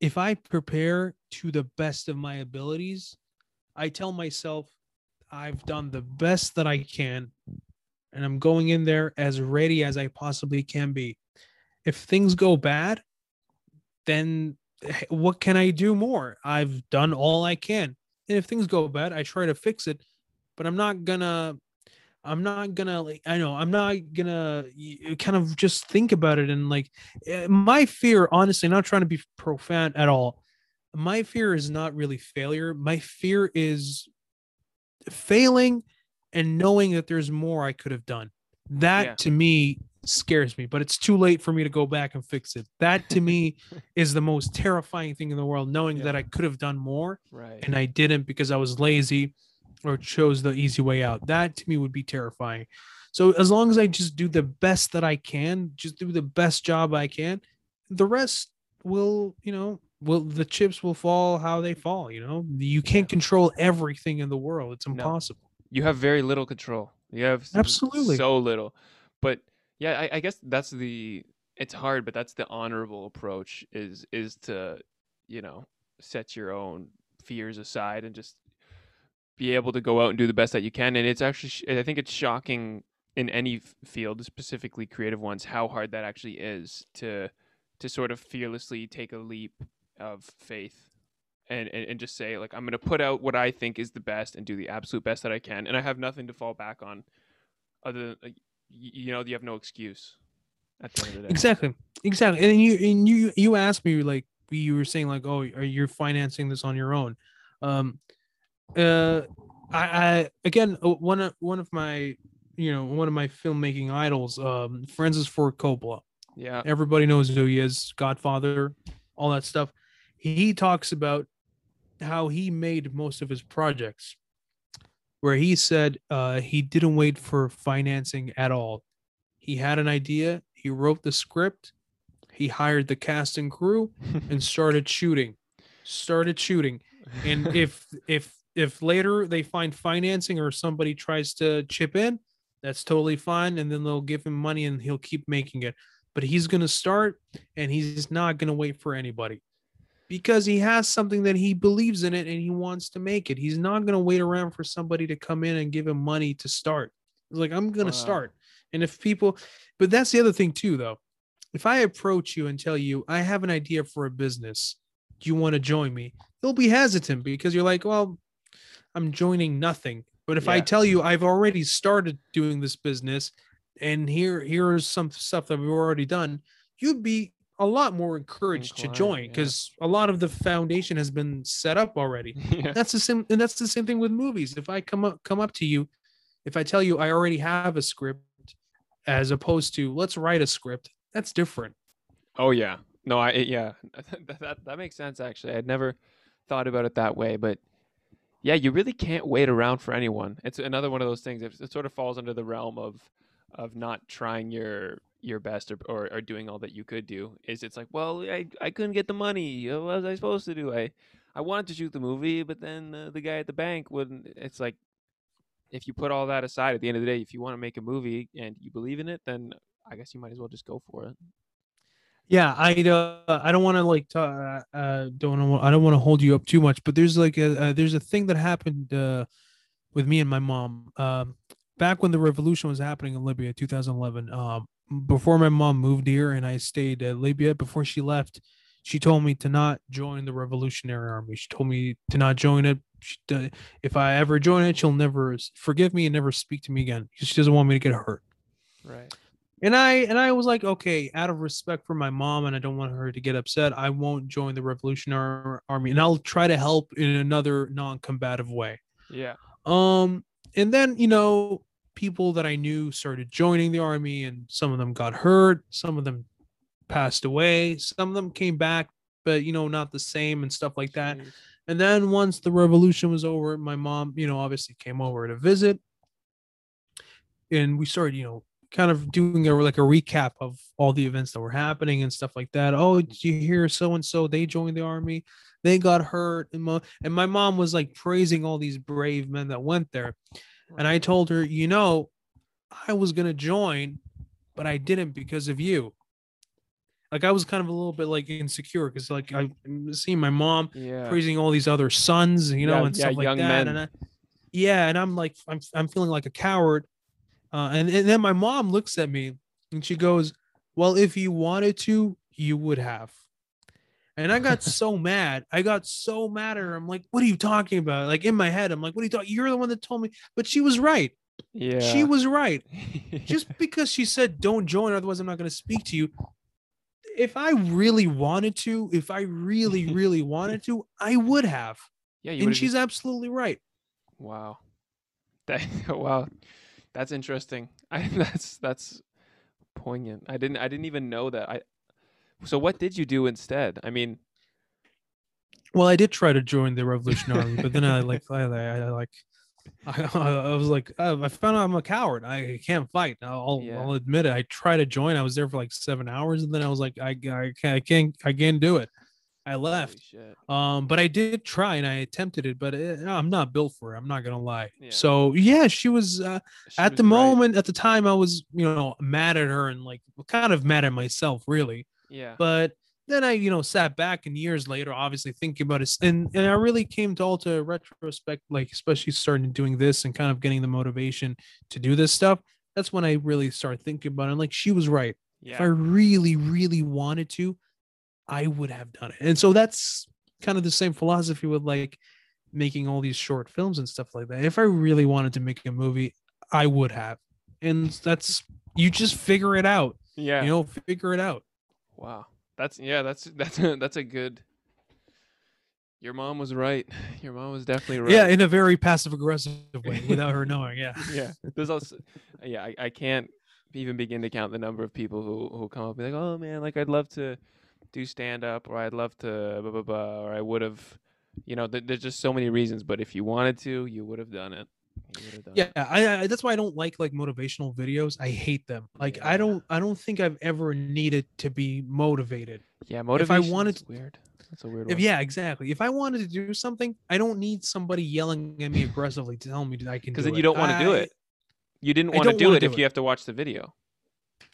if I prepare to the best of my abilities, I tell myself I've done the best that I can, and I'm going in there as ready as I possibly can be. If things go bad, then what can I do more? I've done all I can. And if things go bad, I try to fix it but I'm not gonna I'm not gonna like I know I'm not gonna kind of just think about it and like eh, my fear honestly not trying to be profound at all my fear is not really failure my fear is failing and knowing that there's more I could have done that Yeah. to me scares me but it's too late for me to go back and fix it that to me is the most terrifying thing in the world knowing Yeah. that I could have done more right and I didn't because I was lazy or chose the easy way out. That to me would be terrifying. So as long as I just do the best that I can, just do the best job I can, the rest will, you know, will the chips will fall how they fall, you know. You can't control everything in the world. It's impossible. you have very little control. You have Absolutely. so little. But yeah, I, I guess that's the. It's hard, but that's the honorable approach. Is is to, you know, set your own fears aside and just be able to go out and do the best that you can. And it's actually, I think it's shocking in any field, specifically creative ones, how hard that actually is to to sort of fearlessly take a leap of faith and, and and just say like I'm gonna put out what I think is the best and do the absolute best that I can, and I have nothing to fall back on, other than you know you have no excuse. At the end of the day. Exactly. Exactly. And you and you you asked me like you were saying like, oh, are you financing this on your own? Um uh I, I again uh, one of one of my you know one of my filmmaking idols, um Francis Ford Coppola. Yeah. Everybody knows who he is, Godfather, all that stuff. He talks about how he made most of his projects, where he said uh, he didn't wait for financing at all. He had an idea, he wrote the script, he hired the cast and crew, and started shooting. Started shooting. And if if if later they find financing or somebody tries to chip in, that's totally fine. And then they'll give him money and he'll keep making it. But he's gonna start and he's not gonna wait for anybody because he has something that he believes in it and he wants to make it. He's not going to wait around for somebody to come in and give him money to start. He's like, I'm going to Wow. start. And if people, but that's the other thing too, though. If I approach you and tell you, I have an idea for a business, do you want to join me? You'll be hesitant because you're like, well, I'm joining nothing. But if I tell you I've already started doing this business and here here's some stuff that we've already done, you'd be a lot more encouraged to Inclined, join yeah. because a lot of the foundation has been set up already. yeah. That's the same and that's the same thing with movies. If I come up come up to you, if I tell you I already have a script as opposed to let's write a script, that's different. Oh yeah. No, I yeah. that, that that makes sense actually. I'd never thought about it that way, but yeah, you really can't wait around for anyone. It's another one of those things. It, it sort of falls under the realm of of not trying your your best or, or or doing all that you could do. Is it's like, well, I I couldn't get the money. Uh, What was I supposed to do? I I wanted to shoot the movie, but then uh, the guy at the bank wouldn't. It's like if you put all that aside, at the end of the day, if you want to make a movie and you believe in it, then I guess you might as well just go for it. Yeah, I uh, I don't want to like ta- uh don't wanna, I don't want to hold you up too much, but there's like a uh, there's a thing that happened uh with me and my mom um back when the revolution was happening in Libya 2011 um before my mom moved here and I stayed at Libya before she left she told me to not join the revolutionary army she told me to not join it she, if I ever join it she'll never forgive me and never speak to me again 'cause she doesn't want me to get hurt Right. and I and I was like, okay, out of respect for my mom, and I don't want her to get upset, I won't join the Revolutionary Army, and I'll try to help in another non-combative way. Yeah. Um, and then you know, people that I knew started joining the army, and some of them got hurt, some of them passed away, some of them came back, but you know, not the same and stuff like that. Jeez. And then once the revolution was over, my mom, you know, obviously came over to visit. And we started, you know, kind of doing a like a recap of all the events that were happening and stuff like that. Oh, did you hear so and so they joined the army? They got hurt. And my, and my mom was like praising all these brave men that went there. And I told her, you know, I was gonna join, but I didn't because of you. Like I was kind of a little bit like insecure because like I'm seeing my mom yeah. praising all these other sons, you know, Yeah, and yeah, stuff like that. men. And I, yeah, and I'm like, I'm I'm feeling like a coward. Uh, and and then my mom looks at me and she goes, "Well, if you wanted to, you would have." And I got so mad. I got so mad at her. I'm like, "What are you talking about?" Like in my head, I'm like, "What are you talking? You're the one that told me." But she was right. yeah. She was right just because she said don't join otherwise i'm not going to speak to you if i really wanted to if i really really wanted to i would have yeah. You and would've she's absolutely right wow. That wow. That's interesting. I that's that's poignant. I didn't I didn't even know that. I so what did you do instead? I mean, well i did try to join the revolutionary but then i like i, I, I like I, I was like uh, i found out i'm a coward i can't fight I'll, Yeah. I'll admit it i tried to join i was there for like seven hours and then i was like i, I can't i can't i can't do it i left. Um, but I did try and I attempted it, but it, I'm not built for it. I'm not gonna lie. Yeah. So yeah, she was uh, She at was the right. moment at the time I was you know mad at her and like kind of mad at myself really. Yeah. But then I you know sat back and years later, obviously thinking about it, and and I really came to all to retrospect, like especially starting doing this and kind of getting the motivation to do this stuff. That's when I really started thinking about it. And like she was right. Yeah. If I really really wanted to, I would have done it. And so that's kind of the same philosophy with like making all these short films and stuff like that. If I really wanted to make a movie, I would have. And that's you just figure it out. Yeah. You know, figure it out. Wow. That's yeah, that's that's a, that's a good Your mom was right. Your mom was definitely right. Yeah, in a very passive aggressive way without her knowing. Yeah. yeah. There's also yeah, I, I can't even begin to count the number of people who who come up and be like, "Oh man, like I'd love to do stand up or I'd love to blah blah blah or I would have you know, th- there's just so many reasons, but if you wanted to, you would have done it. You would have done Yeah. I, I that's why I don't like like motivational videos. I hate them. Like Yeah. I don't I don't think I've ever needed to be motivated. Yeah, motivation wanted is weird. That's a weird If one. yeah, exactly. If I wanted to do something, I don't need somebody yelling at me aggressively to tell me that I can. Because then you don't want to do it. You didn't want to do it do if it. you have to watch the video.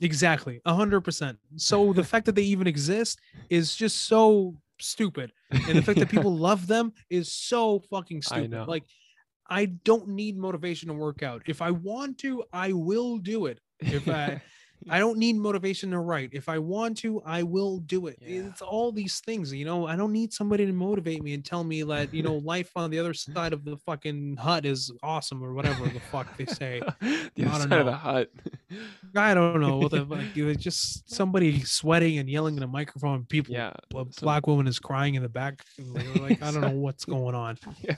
Exactly, a hundred percent. So the fact that they even exist is just so stupid, and the fact that people love them is so fucking I stupid. know. Like, I don't need motivation to work out. If I want to, I will do it. If I, I don't need motivation to write. If I want to, I will do it. Yeah. It's all these things, you know. I don't need somebody to motivate me and tell me that you know life on the other side of the fucking hut is awesome or whatever the fuck they say. the I other don't side of the know. hut. I don't know what the fuck. It was just somebody sweating and yelling in a microphone. People, yeah. black woman is crying in the back. Like I don't know what's going on. Ki-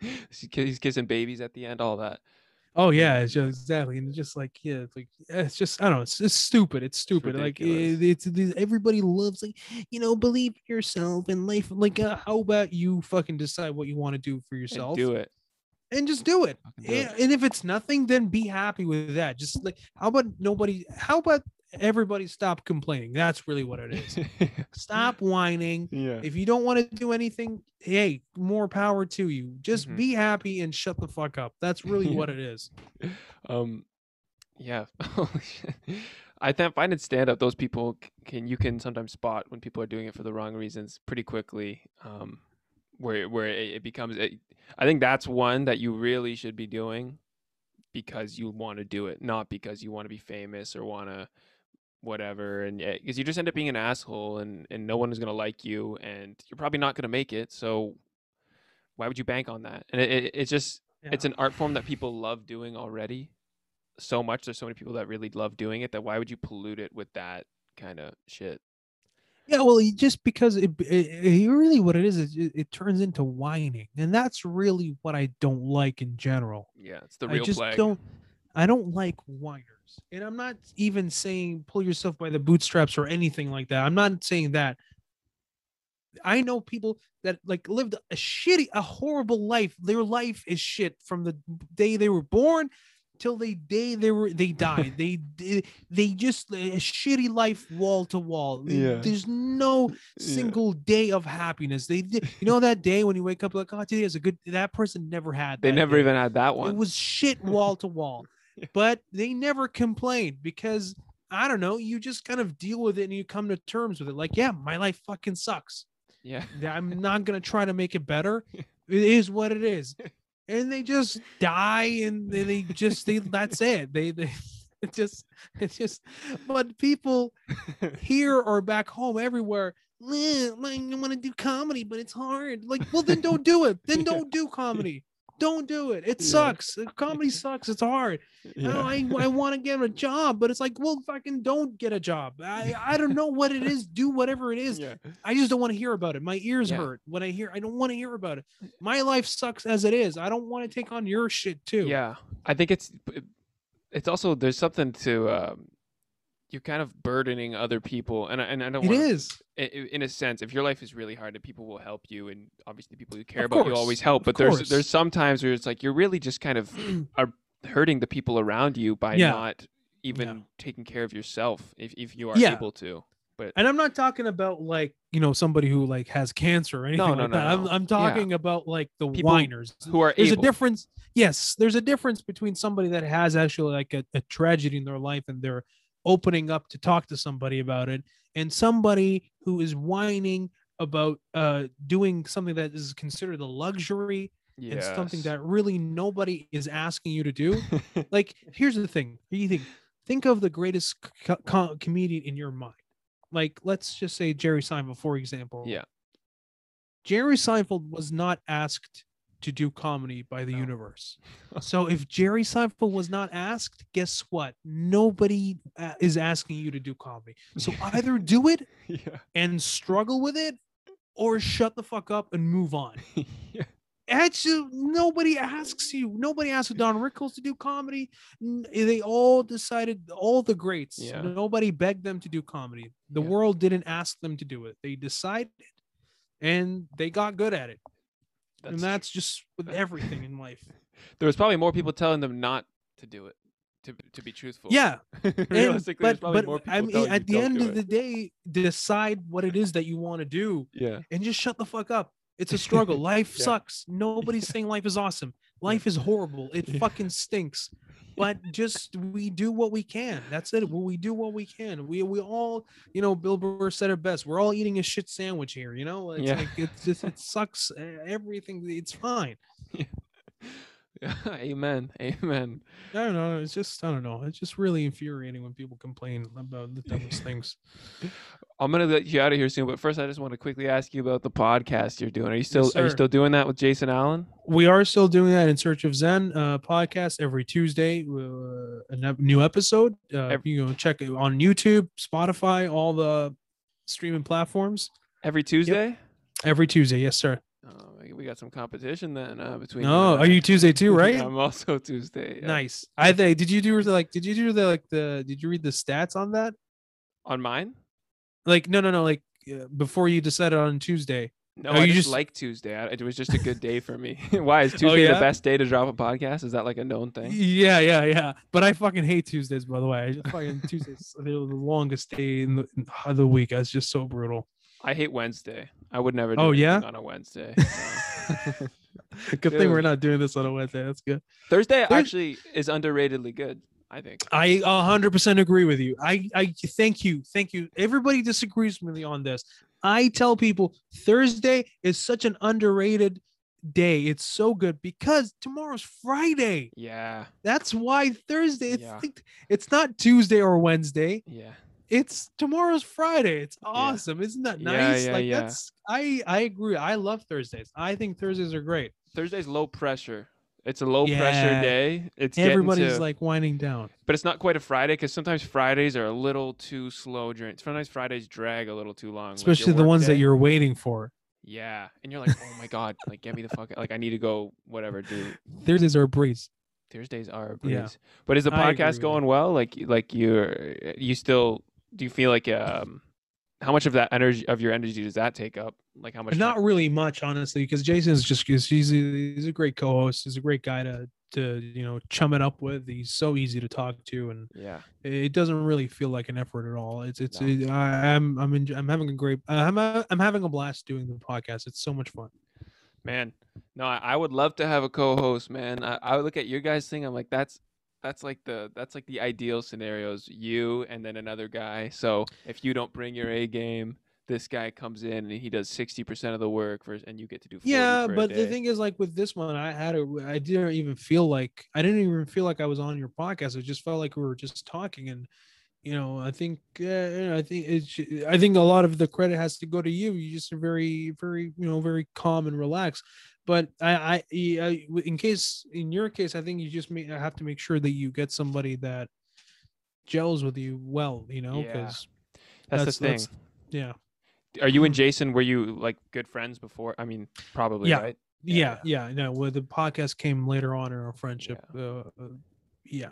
He's kissing babies at the end, all that. Oh yeah, it's just exactly, and it's just like yeah, it's like it's just I don't know, it's just stupid. It's stupid. like it, it's, it's everybody loves like you know believe yourself and life. Like uh, how about you fucking decide what you want to do for And yourself do it. and just do it. Do And, and if it's nothing, then be happy with that. Just like how about nobody? How about everybody stop complaining? That's really what it is. Stop whining. yeah. If you don't want to do anything, hey, more power to you. Just Mhm. be happy and shut the fuck up. That's really Yeah. what it is. um yeah i th- find it stand up those people can you can sometimes spot when people are doing it for the wrong reasons pretty quickly um where where it, it becomes I think that's one that you really should be doing because you want to do it not because you want to be famous or want to whatever and eh, because you just end up being an asshole and and no one is going to like you and you're probably not going to make it so why would you bank on that and it, it, it's just it's an art form that people love doing already so much there's so many people that really love doing it that why would you pollute it with that kind of shit Yeah, well, just because it, it, it really what it is is it, it turns into whining, and that's really what I don't like in general. yeah it's the real I just plague don't. I don't like whiners, and I'm not even saying pull yourself by the bootstraps or anything like that. I'm not saying that. I know people that like lived a shitty, a horrible life. Their life is shit from the day they were born till the day they were they died. they they just a shitty life wall to wall. Yeah. There's no Yeah. single day of happiness. They you know that day when you wake up like oh today is a good that person never had they never day. even had that one. It was shit wall to wall. Yeah. But they never complained because I don't know, you just kind of deal with it and you come to terms with it. Like, yeah, my life fucking sucks. yeah I'm not gonna try to make it better. It is what it is. And they just die and they, they just they that's it. They they it just it's just but people here or back home everywhere. "Eh, I want to do comedy, but it's hard. Like, well, then don't do it. Then don't do comedy. Don't do it. It Yeah. sucks. Comedy sucks. It's hard. Yeah. I, I want to get a job, but it's like, well, fucking don't get a job. I, I don't know what it is. Do whatever it is. yeah I just don't want to hear about it. My ears hurt when I hear. I don't want to hear about it. My life sucks as it is. I don't want to take on your shit too. yeah i think it's it's also there's something to um you're kind of burdening other people and I, and I don't it want is. i- i- in a sense, if your life is really hard and people will help you, and obviously people who care Of about you always help, but there's there's some times where it's like you're really just kind of are hurting the people around you by Yeah. not even taking care of yourself if, if you are Yeah. able to. But And I'm not talking about like you know somebody who like has cancer or anything no, like no, that. I'm no. I'm Yeah. talking about like the People whiners. who are There's able, a difference. Yes, there's a difference between somebody that has actually like a, a tragedy in their life and they're opening up to talk to somebody about it, and somebody who is whining about uh doing something that is considered a luxury and something that really nobody is asking you to do. like, here's the thing. You think think of the greatest co- co- comedian in your mind. Like, let's just say Jerry Seinfeld, for example. Yeah. Jerry Seinfeld was not asked to do comedy by the No. universe. so if Jerry Seinfeld was not asked, guess what? Nobody uh, is asking you to do comedy. So either do it yeah. and struggle with it, or shut the fuck up and move on. yeah. Actually, nobody asks you. Nobody asked Don Rickles to do comedy. They all decided, all the greats. Yeah. Nobody begged them to do comedy. The Yeah. world didn't ask them to do it. They decided, and they got good at it. And That's that's just with everything in life. there was probably more people telling them not to do it. To, to be truthful. Yeah, Realistically, there's but probably but more people I mean, at the end of it." the day, decide what it is that you want to do, yeah. and just shut the fuck up. It's a struggle. Life Yeah. sucks. Nobody's saying life is awesome. Life is horrible. It Yeah. fucking stinks. But just we do what we can. That's it. We do what we can. We we all, you know, Bill Burr said it best. We're all eating a shit sandwich here. You know, it's Yeah. like it's just it sucks. uh, Everything. It's fine. Yeah. Amen. Amen. I don't know. It's just I don't know. It's just really infuriating when people complain about the dumbest things. I'm gonna let you out of here soon, but first I just want to quickly ask you about the podcast you're doing. Are you still are you still doing that with Jason Allen? We are still doing that in Search of Zen uh, podcast every Tuesday. Uh, a new episode. Uh, Ev- you can check it on YouTube, Spotify, all the streaming platforms. Every Tuesday? Every Tuesday, yes, sir. Oh, we- got some competition then uh, between. No, uh, are you Tuesday too, right? I'm also Tuesday. yeah. Nice. I think. Did you do the, like? Did you do the like the? Did you read the stats on that? On mine? Like, no, no, no. Like uh, before you decided on Tuesday. No, Oh, I you just just- like Tuesday. I, it was just a good day for me. Why is Tuesday yeah? the best day to drop a podcast? Is that like a known thing? Yeah, yeah, yeah. But I fucking hate Tuesdays, by the way. I just fucking Tuesdays the longest day in the, in the week. It's just so brutal. I hate Wednesday. I would never. Do Oh, yeah? on a Wednesday. so. Good thing we're not doing this on a Wednesday. That's good. Thursday Thurs- actually is underratedly good. I think. I 100% agree with you. I, I thank you. Thank you. Everybody disagrees with me on this. I tell people Thursday is such an underrated day. It's so good because tomorrow's Friday. Yeah. That's why Thursday. It's, Yeah. like- it's not Tuesday or Wednesday. Yeah. It's tomorrow's Friday. It's awesome. Isn't that nice? yeah, like yeah. that's I I agree. I love Thursdays. I think Thursdays are great. Thursday's low pressure. It's a low pressure day. It's getting Everybody's to- like winding down. but it's not quite a Friday because sometimes Fridays are a little too slow during. Sometimes Fridays drag a little too long. like Especially the work ones that you're waiting for. Yeah, and you're like, oh my god, like get me the fuck. Like I need to go. Whatever, dude. Thursdays are a breeze. Thursdays are a breeze. Yeah. But is the I agree with podcast going well? Like like you're you still do you feel like um how much of that energy of your energy does that take up? Like how much? Not really much, honestly, because Jason is just he's he's a, he's a great co-host. He's a great guy to to you know chum it up with. He's so easy to talk to, and Yeah. it doesn't really feel like an effort at all. It's it's No. it- I, I'm I'm enj- I'm having a great I'm I'm having a blast doing the podcast. It's so much fun. Man, no, I, I would love to have a co-host, man. I, I would look at your guys' thing. I'm like, that's that's like the that's like the ideal scenarios. You and then another guy. So if you don't bring your A game, this guy comes in and he does sixty percent of the work, for, and you get to do 40 Yeah, but the thing is, like with this one, I had a I didn't even feel like I didn't even feel like I was on your podcast. It just felt like we were just talking, and you know, I think uh, I think it's I think a lot of the credit has to go to you. You just are very very you know very calm and relaxed. But I, I, in case in your case, I think you just may have to make sure that you get somebody that gels with you well. You know, Yeah. because that's, that's- the thing. that's- yeah. Are you and Jason? Were you like good friends before? I mean, probably, Yeah. right? Yeah, yeah, yeah no. Well, the podcast came later on in our friendship. Yeah. Uh, uh, yeah.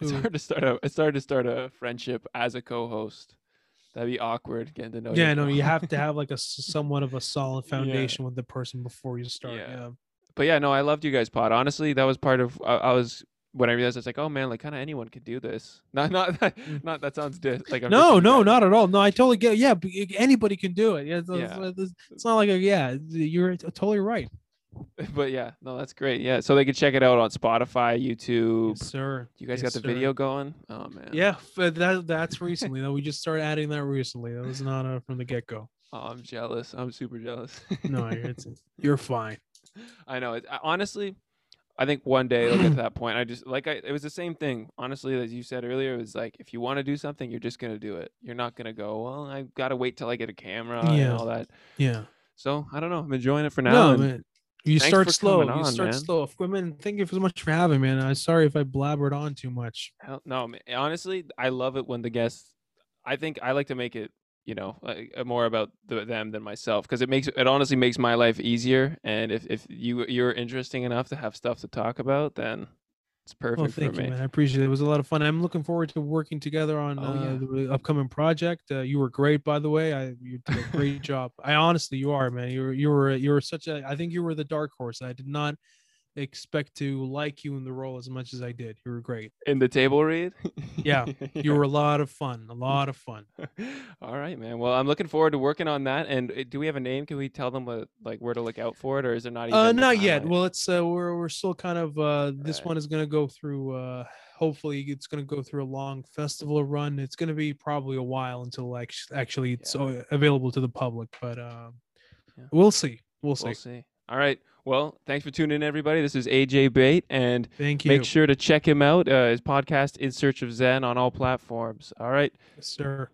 It's hard to start a. It's hard to start a friendship as a co-host. That'd be awkward getting to know. yeah, no, you have to have like a somewhat of a solid foundation with the person before you start. Yeah. Yeah. but yeah, no, I loved you guys pod. Honestly, that was part of. I, I was when I realized it's like, oh man, like kind of anyone could do this. Not not Mm. not that sounds dis- like I'm No, no, not at all. No, I totally get. Yeah, anybody can do it. Yeah, it's, Yeah. it's not like a yeah. You're totally right, But yeah, no, that's great. Yeah, so they can check it out on Spotify, YouTube. yes, sir. You guys Yes, got the sir. video going? Oh man. Yeah, but that that's recently though. We just started adding that recently. That was not uh, from the get go. Oh, I'm jealous. I'm super jealous. No, you're, it's, you're fine. I know. It, I- honestly, I think one day it'll get to that point. I just like I. It was the same thing. Honestly, as you said earlier, it was like if you want to do something, you're just gonna do it. You're not gonna go. Well, I gotta wait till I get a camera and Yeah. all that. Yeah. So I don't know. I'm enjoying it for now. no, and man. You thanks start slow. You on, start man. slow. Women, thank you so much for having me, man. I'm sorry if I blabbered on too much. Hell, no, ma- honestly, I love it when the guests. I think I like to make it, you know, uh, more about the, them than myself because it makes it honestly makes my life easier. And if if you you're interesting enough to have stuff to talk about, then it's perfect Well, for thank you, me. man. I appreciate it. It was a lot of fun. I'm looking forward to working together on Oh, uh, yeah. the upcoming project. Uh, you were great, by the way. I you did a great job. I honestly, you are, man. You were you were you were such a. I think you were the dark horse. I did not expect to like you in the role as much as I did. You were great. In the table read. Yeah, You were a lot of fun. A lot of fun. All right, man. Well, I'm looking forward to working on that. And uh, do we have a name? Can we tell them what, like where to look out for it, or is it not even? Uh, not yet. Well, it's uh, we're we're still kind of uh, this Right. one is gonna go through. Uh, hopefully, it's gonna go through a long festival run. It's gonna be probably a while until actually actually it's Yeah. uh, available to the public, but um, Yeah. we'll see. We'll see. we'll see. All right. Well, thanks for tuning in, everybody. This is AJ Bate, and Thank you, make sure to check him out. Uh, his podcast, In Search of Zen, on all platforms. All right. sir.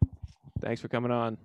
Thanks for coming on.